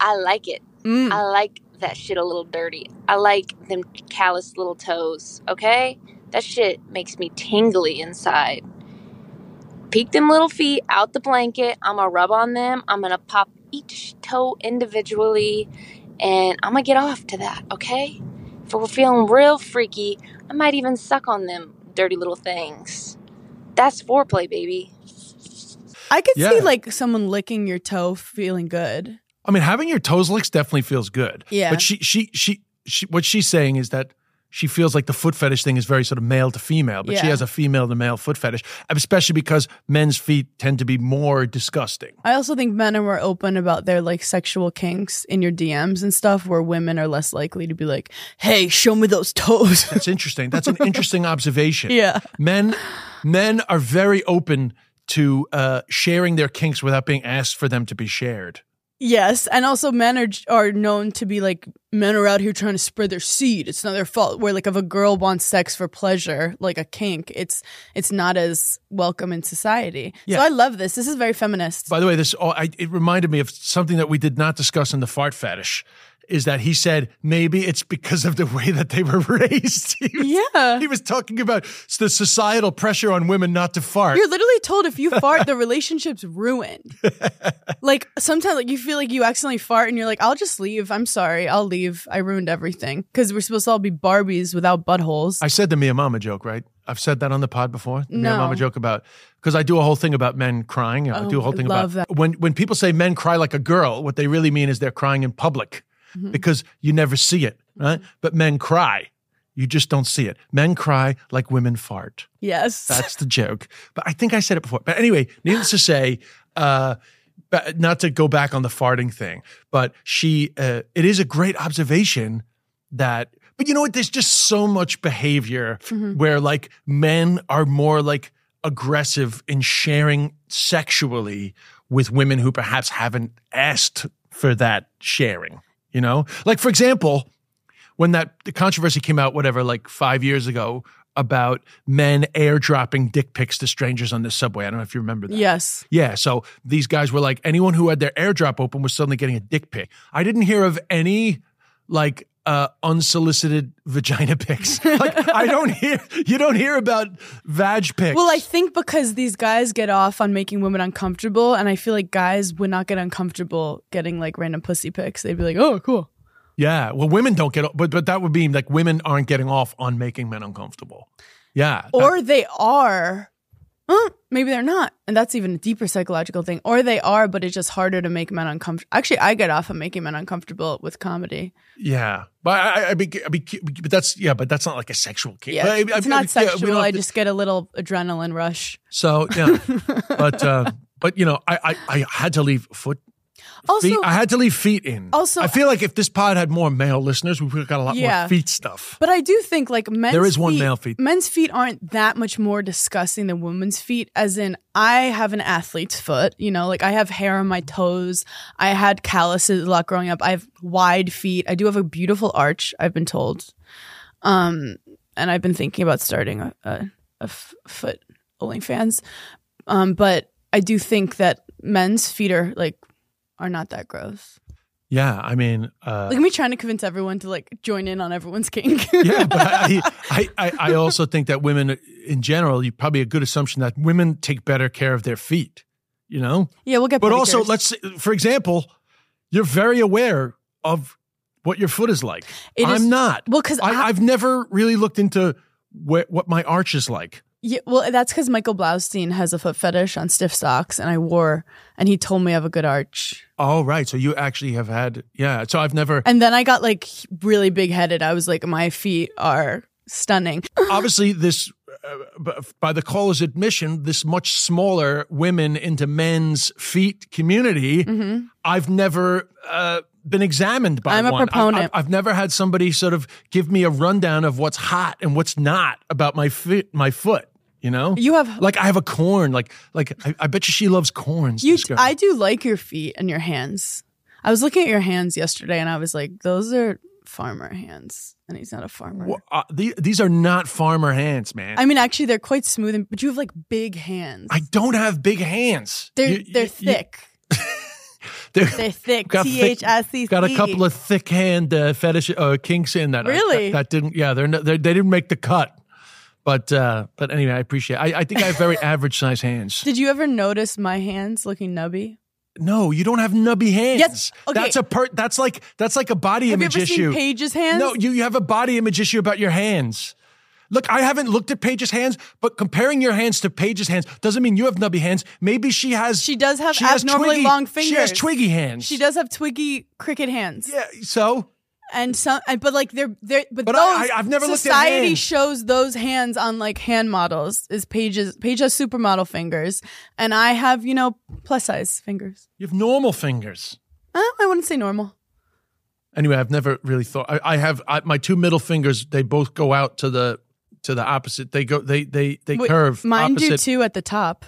I like it. Mm. I like that shit a little dirty. I like them calloused little toes, okay? That shit makes me tingly inside. Peek them little feet out the blanket. I'm gonna rub on them. I'm gonna pop each toe individually and I'm gonna get off to that, okay? If we're feeling real freaky, I might even suck on them dirty little things. That's foreplay, baby. I could Yeah. see like someone licking your toe feeling good. I mean, having your toes licked definitely feels good. Yeah. But she, she, she, she, what she's saying is that she feels like the foot fetish thing is very sort of male to female, but she has a female to male foot fetish, especially because men's feet tend to be more disgusting. I also think men are more open about their like sexual kinks in your DMs and stuff, where women are less likely to be like, "Hey, show me those toes." That's interesting. That's an interesting observation. Yeah. Men, men are very open to uh, sharing their kinks without being asked for them to be shared. Yes, and also men are are known to be like men are out here trying to spread their seed. It's not their fault. Where like if a girl wants sex for pleasure, like a kink, it's it's not as welcome in society. Yeah. So I love this. This is very feminist. By the way, this all, I, it reminded me of something that we did not discuss in the fart fetish. Is that he said maybe it's because of the way that they were raised? He was, Yeah. he was talking about the societal pressure on women not to fart. You're literally told if you fart, the relationship's ruined. like sometimes, like you feel like you accidentally fart, and you're like, "I'll just leave. I'm sorry. I'll leave. I ruined everything." Because we're supposed to all be Barbies without buttholes. I said the Mia Mama joke, right? I've said that on the pod before. The Mia Mama joke about because I do a whole thing about men crying. I Oh, do a oh, whole thing about when when people say men cry like a girl, what they really mean is they're crying in public Mm-hmm. because you never see it, right? But men cry. You just don't see it. Men cry like women fart. yes. That's the joke. But I think I said it before. But anyway, needless to say, uh, but not to go back on the farting thing, but she, uh, it is a great observation that, but you know what? There's just so much behavior where like men are more like aggressive in sharing sexually with women who perhaps haven't asked for that sharing, you know? Like, for example, when that the controversy came out, whatever, like five years ago, about men airdropping dick pics to strangers on the subway. I don't know if you remember that. yes. Yeah. So these guys were like, anyone who had their airdrop open was suddenly getting a dick pic. I didn't hear of any like uh, unsolicited vagina pics. Like I don't hear, you don't hear about vag pics. Well, I think because these guys get off on making women uncomfortable, and I feel like guys would not get uncomfortable getting like random pussy pics. They'd be like, "Oh, cool." yeah. Well, women don't get, but but that would be like women aren't getting off on making men uncomfortable. Yeah. that- Or they are, uh, maybe they're not. And that's even a deeper psychological thing. Or they are, but it's just harder to make men uncomfortable. Actually, I get off of making men uncomfortable with comedy. Yeah, but I, I, I mean, I mean, but that's yeah, but that's not like a sexual kink. Yeah, I- it's not yeah, sexual. have I to- just get a little adrenaline rush. So yeah, but uh, but you know, I, I I had to leave foot. Also- feet, I had to leave feet in. Also- I feel like if this pod had more male listeners, we would have got a lot Yeah. more feet stuff. But I do think like men's There is one male feet. Men's feet aren't that much more disgusting than women's feet. As in, I have an athlete's foot. You know, like I have hair on my toes. I had calluses a lot growing up. I have wide feet. I do have a beautiful arch. I've been told, um, and I've been thinking about starting a, a, a f- foot OnlyFans. Um, but I do think that men's feet are like are not that gross. Yeah, I mean, uh, Look at me trying to convince everyone to like join in on everyone's kink. yeah, but I, I, I, I also think that women in general, you probably a good assumption that women take better care of their feet. You know, yeah, we'll get. but also let's for example, you're very aware of what your foot is like. It I'm is- not. Well, because I- I've never really looked into wh- what my arch is like. Yeah, well, that's because Michael Blaustein has a foot fetish on stiff socks, and I wore, and he told me I have a good arch. Oh, right. So you actually have had, yeah. So I've never, And then I got like really big headed. I was like, my feet are stunning. obviously, this, uh, by the caller's admission, this much smaller women into men's feet community, Mm-hmm. I've never uh, been examined by I'm a one. I- proponent. I've, I've never had somebody sort of give me a rundown of what's hot and what's not about my feet, my foot. You know, You have like I have a corn. Like, like I, I bet you she loves corns. you. I do like your feet and your hands. I was looking at your hands yesterday, and I was like, those are farmer hands, and he's not a farmer. Wha- uh, the- these are not farmer hands, man. I mean, actually, they're quite smooth, and, but you have like big hands. I don't have big hands. they're You- they're you- thick. They're, they're thick. got T H S E C. got a couple of thick hand uh, fetish uh, kinks in that. I- Really? that, that didn't. Yeah, they're, not, they're they didn't make the cut. But uh, but anyway, I appreciate. I, I think I have very average size hands. Did you ever notice my hands looking nubby? No, you don't have nubby hands. Yes, okay. That's a per. That's like that's like a body Have you image ever issue. seen Paige's hands? No, you, you have a body image issue about your hands. Look, I haven't looked at Paige's hands, but comparing your hands to Paige's hands doesn't mean you have nubby hands. Maybe she has. She does have she has abnormally twiggy- long fingers. She has twiggy hands. She does have twiggy cricket hands. Yeah. So And some, and- but like they're they're but, But those I- I've never looked at society hands. shows those hands on like hand models. Is Paige's Paige has supermodel fingers, and I have you know plus size fingers. you have normal fingers. Uh, I wouldn't say normal. Anyway, I've never really thought. I, I have I, my two middle fingers. They both go out to the to the opposite. They go. They they they Wait, curve. Mine opposite. do too at the top.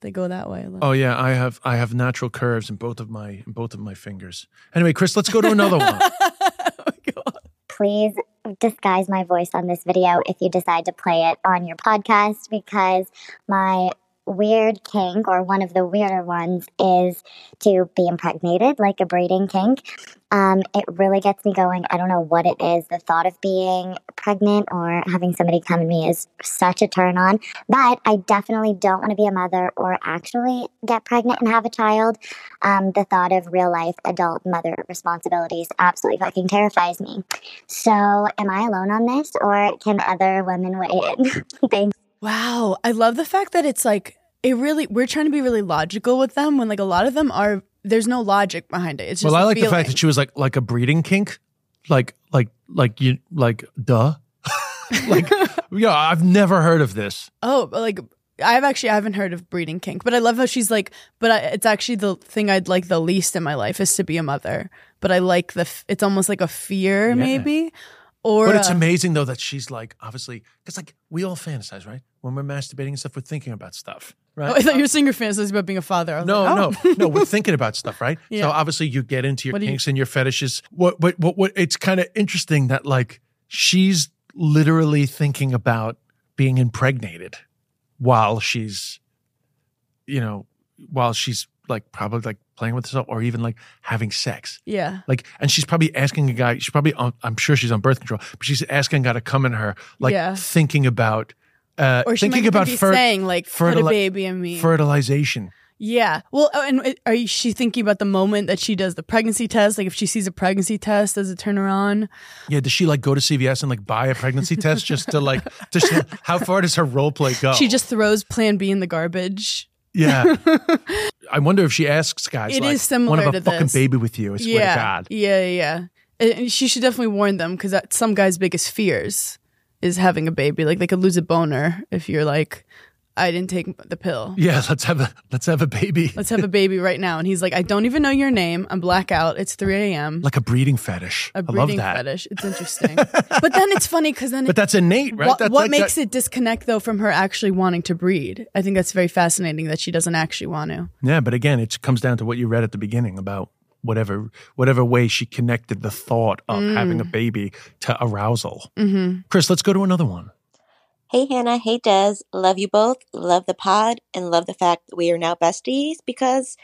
They go that way. a little. Oh yeah, I have I have natural curves in both of my in both of my fingers. Anyway, Chris, let's go to another one. please disguise my voice on this video if you decide to play it on your podcast because my weird kink or one of the weirder ones is to be impregnated like a breeding kink um, it really gets me going i don't know what it is the thought of being pregnant or having somebody come to me is such a turn on but i definitely don't want to be a mother or actually get pregnant and have a child um, the thought of real life adult mother responsibilities absolutely fucking terrifies me so, am I alone on this, or can other women weigh in? Thanks. Wow, I love the fact that it's like it really. We're trying to be really logical with them when like a lot of them are. There's no logic behind it. It's just well, I like the fact that she was like like a breeding kink, like like like you like duh, like yeah. I've never heard of this. Oh, like I've actually I haven't heard of breeding kink, but I love how she's like. But I, it's actually the thing I'd like the least in my life is to be a mother. But I like the. f- It's almost like a fear, Yeah. maybe. Or But it's amazing though that she's like obviously because like we all fantasize, right? When we're masturbating and stuff, we're thinking about stuff, oh, right? Oh, I thought you were saying your fantasies about being a father. No, like, oh. no, no. We're thinking about stuff, right? Yeah. So obviously, you get into your What do you- kinks and your fetishes. What, what, what, what? It's kind of interesting that like she's literally thinking about being impregnated while she's, you know, while she's like probably like playing with herself or even like having sex. Yeah. Like, and she's probably asking a guy. She's probably, on, I'm sure she's on birth control, but she's asking a guy to come in her, like Yeah. thinking about, uh, Or she thinking might about be fer- saying like, put a baby in me. fertilization. Yeah. Well, oh, and are you, she thinking about the moment that she does the pregnancy test? Like, if she sees a pregnancy test, does it turn her on? Yeah, does she like go to CVS and like buy a pregnancy test just to like? Does she, how far does her role play go? She just throws Plan B in the garbage. yeah. I wonder if she asks guys. It like, is similar Want to have to a fucking this. baby with you? I swear yeah. to God. Yeah, yeah. And she should definitely warn them because that's some guys' biggest fears is having a baby. Like they could lose a boner if you're like, I didn't take the pill. Yeah, let's have a let's have a baby. Let's have a baby right now. And he's like, I don't even know your name. I'm blackout. It's 3 a.m. Like a breeding fetish. I love breeding that. fetish. It's interesting. but then it's funny because then But it, that's innate, right? what, That's what like makes that- it disconnect though from her actually wanting to breed? I think that's very fascinating that she doesn't actually want to. Yeah, but again, it comes down to what you read at the beginning about whatever whatever way she connected the thought of Mm. having a baby to arousal. Mm-hmm. Chris, let's go to another one. Hey Hannah, hey Des. Love you both. Love the pod and love the fact that we are now besties because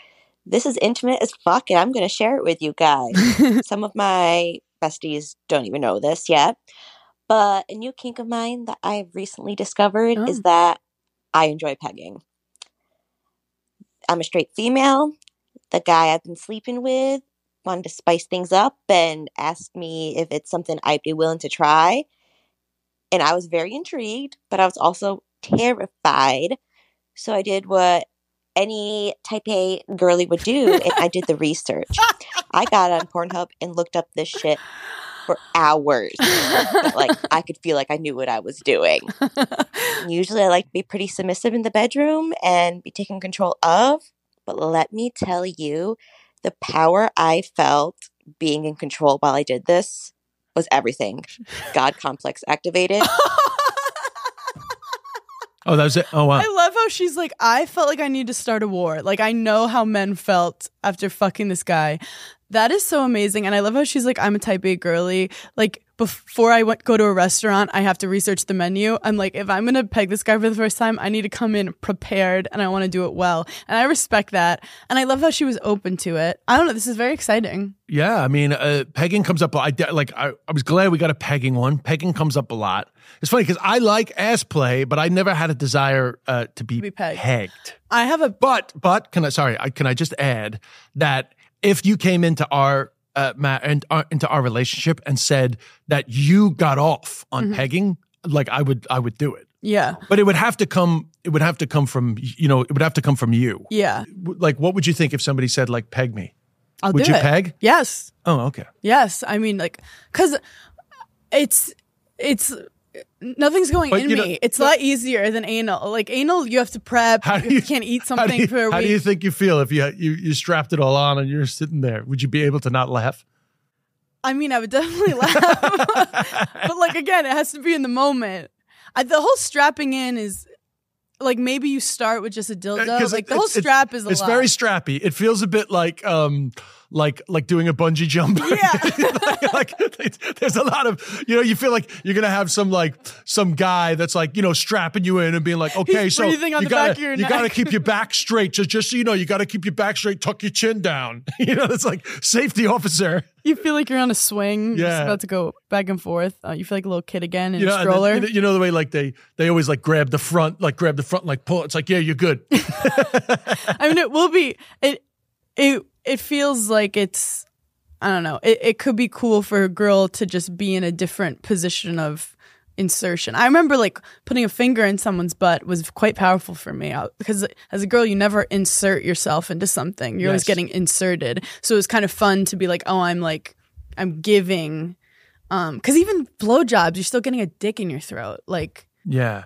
this is intimate as fuck and I'm going to share it with you guys. Some of my besties don't even know this yet. But a new kink of mine that I've recently discovered is that I enjoy pegging. I'm a straight female. The guy I've been sleeping with wanted to spice things up and asked me if it's something I'd be willing to try. And I was very intrigued, but I was also terrified. So I did what any type A girly would do, and I did the research. I got on Pornhub and looked up this shit for hours. Like I could feel like I knew what I was doing. Usually I like to be pretty submissive in the bedroom and be taken control of. But let me tell you, the power I felt being in control while I did this was everything. God complex activated. Oh, that was it. Oh wow. I love how she's like, I felt like I need to start a war. Like I know how men felt after fucking this guy. That is so amazing. And I love how she's like, I'm a type A girly. Like before I went go to a restaurant, I have to research the menu. I'm like, if I'm gonna peg this guy for the first time, I need to come in prepared and I want to do it well. And I respect that. And I love how she was open to it. I don't know. This is very exciting. Yeah, I mean, uh, pegging comes up. I like. I, I was glad we got a pegging one. Pegging comes up a lot. It's funny because I like ass play, but I never had a desire uh, to be, pegged. I have a but but can I sorry I, can I just add that if you came into our uh, ma- and uh, into our relationship and said that you got off on Mhm. pegging, like I would I would do it. Yeah. But it would have to come. It would have to come from you know. It would have to come from you. Yeah. Like, what would you think if somebody said like peg me? I'll would you it. peg? Yes. Oh, okay. Yes, I mean like cuz it's it's nothing's going But in you know- me. It's a lot easier than anal. Like anal you have to prep. How you, do you- can't eat something you, for a how week. do you think you feel if you, you you strapped it all on and you're sitting there? Would you be able to not laugh? I mean, I would definitely laugh. but like again, it has to be in the moment. I, the whole strapping in is like maybe you start with just a dildo. 'Cause Like the whole strap is a It's lot. very strappy. It feels a bit like um like like doing a bungee jump. Yeah. like, like, there's a lot of you know you feel like you're gonna have some like some guy that's like you know strapping you in and being like okay He's so you gotta you gotta keep your back straight just just so you know you gotta keep your back straight tuck your chin down you know it's like safety officer you feel like you're on a swing, just Yeah. about to go back and forth. Uh, you feel like a little kid again in you know, a stroller. you know- you know the way like they they always like grab the front like grab the front and, like pull it's like yeah you're good I mean, it will be it. It it feels like it's. I don't know. It it could be cool for a girl to just be in a different position of insertion. I remember like putting a finger in someone's butt was quite powerful for me I- because as a girl you never insert yourself into something. You're always getting inserted. So it was kind of fun to be like, "Oh, I'm like I'm giving um cuz even blowjobs you're still getting a dick in your throat. Like Yeah.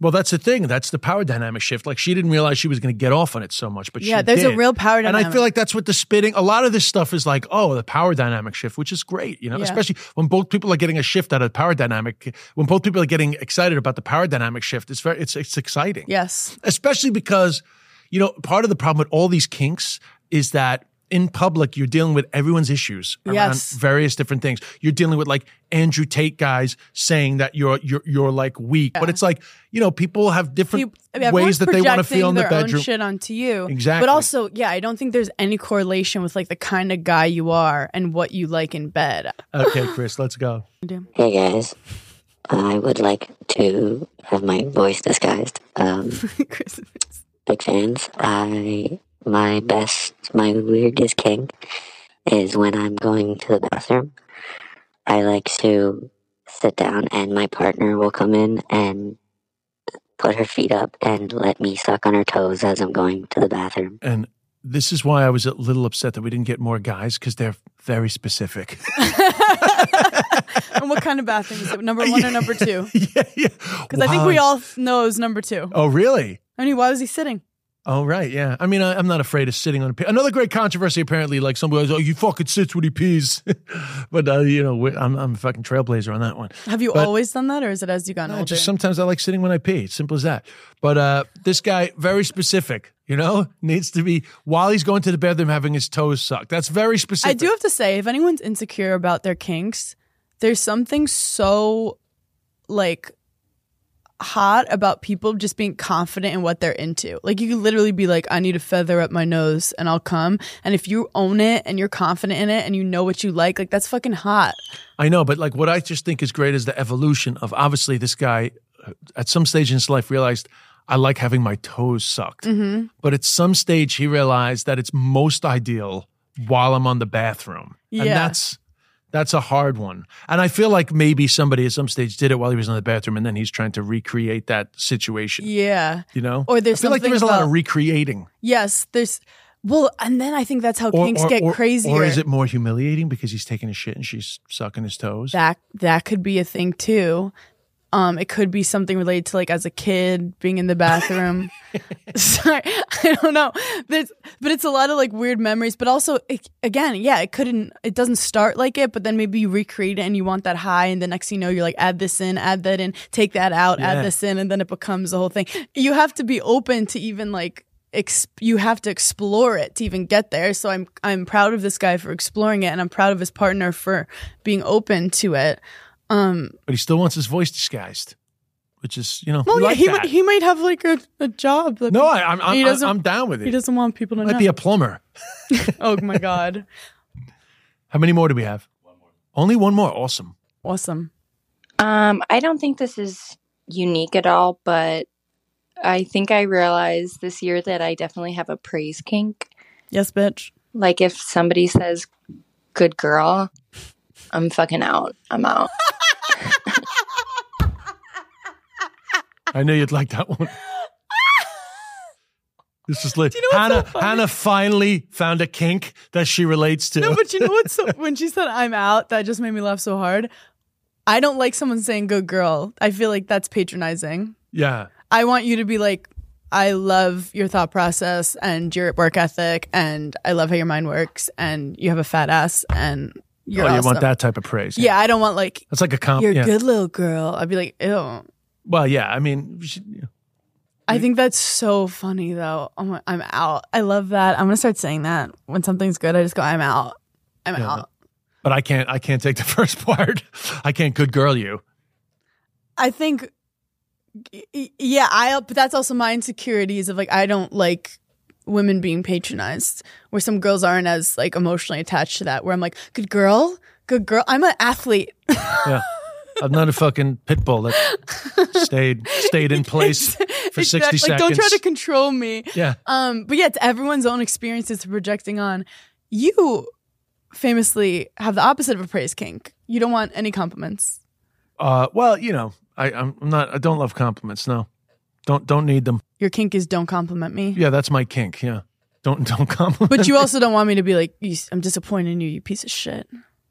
Well, that's the thing. That's the power dynamic shift. Like she didn't realize she was going to get off on it so much, but Yeah, there's a real power dynamic. And I feel like that's what the spitting. A lot of this stuff is like, oh, the power dynamic shift, which is great. You know, Yeah. especially when both people are getting a shift out of power dynamic. When both people are getting excited about the power dynamic shift, it's very, it's it's exciting. Yes. Especially because, you know, part of the problem with all these kinks is that in public you're dealing with everyone's issues around Yes. various different things. You're dealing with like Andrew Tate guys saying that you're you're you're like weak, but it's like you know people have different Everyone's ways that they want to feel in the their own bedroom. shit onto you. Exactly. But also, yeah, I don't think there's any correlation with like the kind of guy you are and what you like in bed. Okay, Chris, let's go. Hey guys, I would like to have my voice disguised. Um, big fans. I my best, my weirdest kink is when I'm going to the bathroom. I like to sit down, and my partner will come in and put her feet up and let me suck on her toes as I'm going to the bathroom. And this is why I was a little upset that we didn't get more guys because they're very specific. and what kind of bathroom is it? Number one or number two? yeah, yeah. Because I think we all know is number two. Oh, really? I mean, why was he sitting? Oh, right. Yeah. I mean, I, I'm not afraid of sitting on a pee. Another great controversy, apparently, like somebody goes, oh, you fucking sits when he pees. but, uh, you know, I'm, I'm a fucking trailblazer on that one. Have you But- always done that, or is it as you got No, older? just sometimes I like sitting when I pee. Simple as that. But uh, this guy, very specific, you know, needs to be while he's going to the bathroom having his toes sucked. That's very specific. I do have to say, if anyone's insecure about their kinks, there's something so like hot about people just being confident in what they're into. Like you can literally be like, I need a feather up my nose and I'll come. And if you own it and you're confident in it and you know what you like, like that's fucking hot. I know, but like what I just think is great is the evolution of obviously this guy uh, at some stage in his life realized I like having my toes sucked. Mm-hmm. But at some stage he realized that it's most ideal while I'm on the bathroom. And that's that's a hard one. And I feel like maybe somebody at some stage did it while he was in the bathroom and then he's trying to recreate that situation. Yeah. You know? Or there's I feel like there something is a lot of recreating. Yes, there's well, and then I think that's how Or, kinks or- get or- crazier. Or is it more humiliating because he's taking a shit and she's sucking his toes? that that could be a thing too. Um, it could be something related to like as a kid being in the bathroom. Sorry, I don't know. There's, but it's a lot of like weird memories. But also, it, again, yeah, it couldn't. It doesn't start like it, but then maybe you recreate it and you want that high, and the next thing you know, you're like, add this in, add that in, take that out, Yeah. add this in, and then it becomes the whole thing. You have to be open to even like. Ex- you have to explore it to even get there. So I'm I'm proud of this guy for exploring it, and I'm proud of his partner for being open to it. Um, But he still wants his voice disguised, which is, you know, well, we yeah, like he that. might he might have like a, a job. that No, pe- I- I'm- I'm- he I'm down with it. He doesn't want people to Might know. be a plumber. oh my god, How many more do we have? One more. Only one more. Awesome. awesome. Um, I don't think this is unique at all, but I think I realized this year that I definitely have a praise kink. Yes, bitch. Like if somebody says "good girl," I'm fucking out. I'm out. I knew you'd like that one. This is like you know Hannah. so? Hannah finally found a kink that she relates to. No, but you know what's so, when she said I'm out, that just made me laugh so hard. I don't like someone saying "good girl." I feel like that's patronizing. yeah. I want you to be like, I love your thought process and your work ethic, and I love how your mind works, and you have a fat ass, and you're oh, you awesome. want that type of praise? Yeah, I don't want like That's like a comp. you're a yeah. good little girl. I'd be like, ew. Well, yeah. I mean, should- I think that's so funny though. Oh I'm, I'm out. I love that. I'm gonna start saying that when something's good. I just go, I'm out. I'm Yeah, out. but I can't. I can't take the first part. I can't good girl you. I think, yeah, I. But that's also my insecurities of like I don't like women being patronized. Where some girls aren't as like emotionally attached to that. Where I'm like, good girl, good girl. I'm an athlete. Yeah. I'm not a fucking pit bull that stayed stayed in place for sixty Exactly. seconds. Like, don't try to control me. Yeah. Um, but yeah, it's everyone's own experiences projecting on. You famously have the opposite of a praise kink. You don't want any compliments. Uh, well, you know, I, I'm I'm not. I don't love compliments. No, don't don't need them. Your kink is don't compliment me. Yeah, that's my kink. Yeah, don't don't compliment. But you also don't want me to be like, "You- I'm disappointed in you, you piece of shit.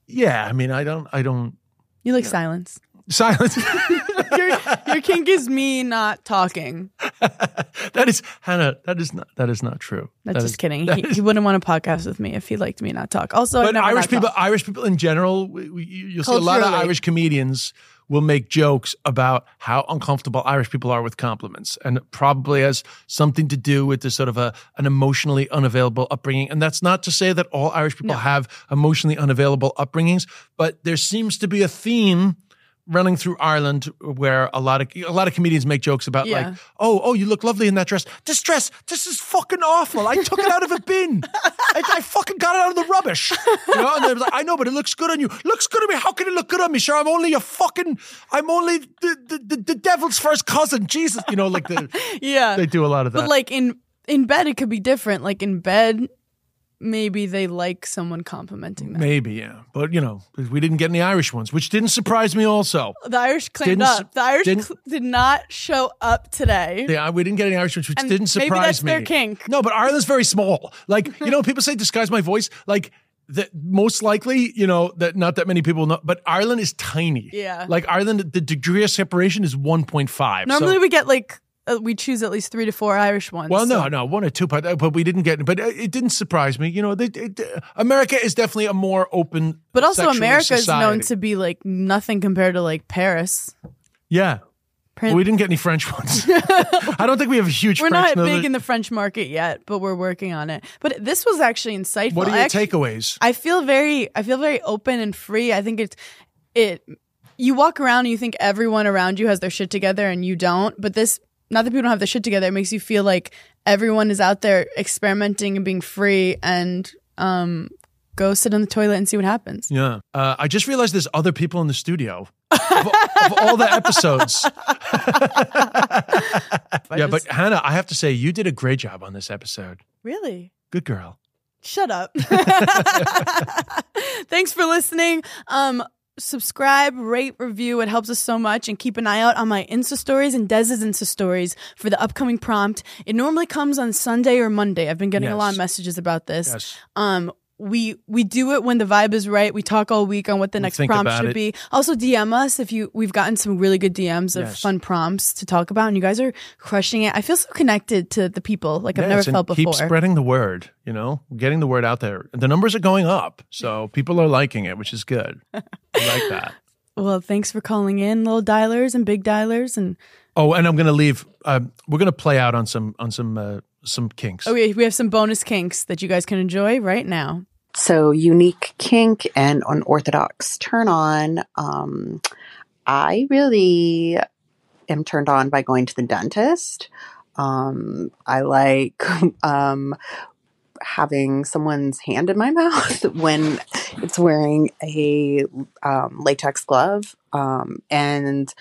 Yeah, I mean, I don't. I don't. You like silence. Silence. your, your kink is me not talking. that is Hannah. That is not. That is not true. That's That just is- kidding. that He, is- he wouldn't want to podcast with me if he liked me not talk. Also, but Irish people, talked. Irish people in general, we, we, you'll see a lot of Irish comedians will make jokes about how uncomfortable Irish people are with compliments, and it probably has something to do with this sort of a an emotionally unavailable upbringing. And that's not to say that all Irish people have emotionally unavailable upbringings, but there seems to be a theme running through Ireland where a lot of a lot of comedians make jokes about Yeah. like, oh, oh, you look lovely in that dress. This dress, this is fucking awful. I took it out of a bin. I, I fucking got it out of the rubbish. You know, and they're like, I know, but it looks good on you. Looks good on me. How can it look good on me? Sure, I'm only a fucking, I'm only the the, the, the devil's first cousin. Jesus, you know, like the yeah. they do a lot of that. But like in in bed, it could be different. Like in bed, maybe they like someone complimenting them. Maybe, yeah. But, you know, we didn't get any Irish ones, which didn't surprise me also. The Irish claimed Didn't up. The Irish cl- did not show up today. Yeah, we didn't get any Irish ones, which And didn't surprise me. maybe that's me. their kink. No, but Ireland's very small. Like, you know, people say disguise my voice. Like, that most likely, you know, that not that many people know, but Ireland is tiny. Yeah. Like Ireland, the degree of separation is 1.5. Normally, so, we get like Uh, we choose at least three to four Irish ones. well, no, so- no, one or two, but, uh, but we didn't get, but uh, it didn't surprise me. You know, they, it, America is definitely a more open, But also, America is known to be like nothing compared to like Paris. Yeah. Well, we didn't get any French ones. I don't think we have a huge We're French not big in the French market yet, but we're working on it. But this was actually insightful. What are I your actually- takeaways? I feel very I feel very open and free. I think it's it you walk around and you think everyone around you has their shit together and you don't, but this not that people don't have their shit together, it makes you feel like everyone is out there experimenting and being free and um go sit on the toilet and see what happens. Yeah. Uh, I just realized there's other people in the studio of, of all the episodes. yeah, but Hannah, I have to say, you did a great job on this episode. Really? Good girl. Shut up. Thanks for listening. Um, subscribe, rate, review. It helps us so much. And keep an eye out on my Insta stories and Des's Insta stories for the upcoming prompt. It normally comes on Sunday or Monday. I've been getting a lot of messages about this. Yes. Um, we we do it when the vibe is right. We talk all week on what the We next prompt should it. be. Also DM us if you we've gotten some really good DMs of Yes. fun prompts to talk about and you guys are crushing it. I feel so connected to the people like I've never felt before. Keep spreading the word, you know, getting the word out there. The numbers are going up. So people are liking it, which is good. I like that. Well, thanks for calling in, little dialers and big dialers, and Oh, and I'm going to leave. Uh, we're going to play out on some on some uh, some kinks. oh, we we have some bonus kinks that you guys can enjoy right now. So, unique kink and unorthodox turn on. Um, I really am turned on by going to the dentist. Um, I like um, having someone's hand in my mouth when it's wearing a um, latex glove. Um, and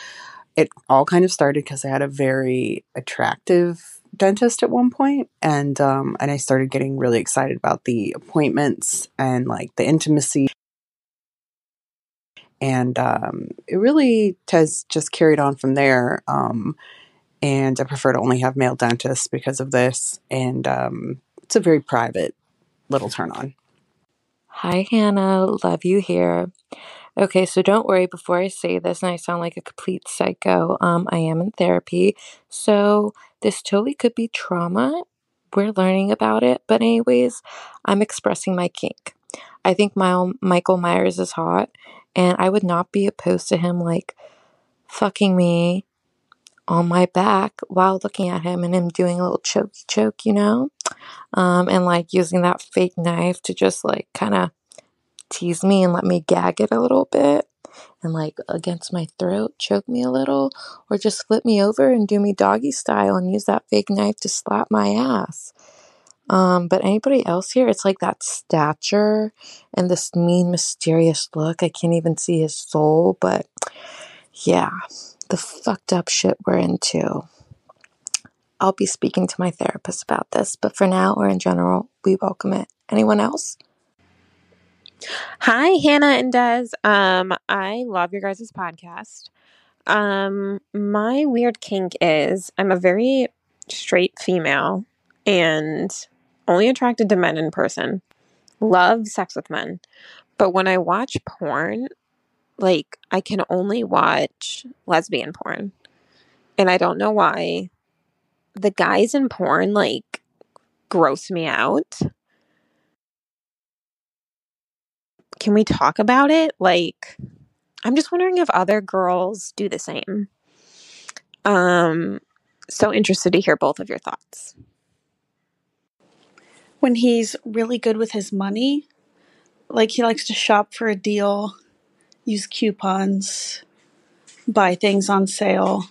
it all kind of started because I had a very attractive dentist at one point and um and I started getting really excited about the appointments and like the intimacy and um it really has just carried on from there um and I prefer to only have male dentists because of this and um it's a very private little turn on. Hi, Hannah. Love you here. Okay, so don't worry before I say this and I sound like a complete psycho. Um, I am in therapy, so this totally could be trauma. We're learning about it, but anyways, I'm expressing my kink. I think my Michael Myers is hot, and I would not be opposed to him like fucking me on my back while looking at him and him doing a little chokey choke, you know? Um, and like using that fake knife to just like kind of tease me and let me gag it a little bit and like against my throat, choke me a little, or just flip me over and do me doggy style and use that fake knife to slap my ass. Um, but anybody else here, it's like that stature and this mean, mysterious look. I can't even see his soul, but yeah, the fucked up shit we're into. I'll be speaking to my therapist about this, but for now or in general, we welcome it. Anyone else? Hi, Hannah and Des. Um, I love your guys' podcast. Um, my weird kink is I'm a very straight female and only attracted to men in person. Love sex with men. But when I watch porn, like I can only watch lesbian porn. And I don't know why. The guys in porn like gross me out. Can we talk about it? Like I'm just wondering if other girls do the same. Um so interested to hear both of your thoughts. when he's really good with his money. Like he likes to shop for a deal, use coupons, buy things on sale.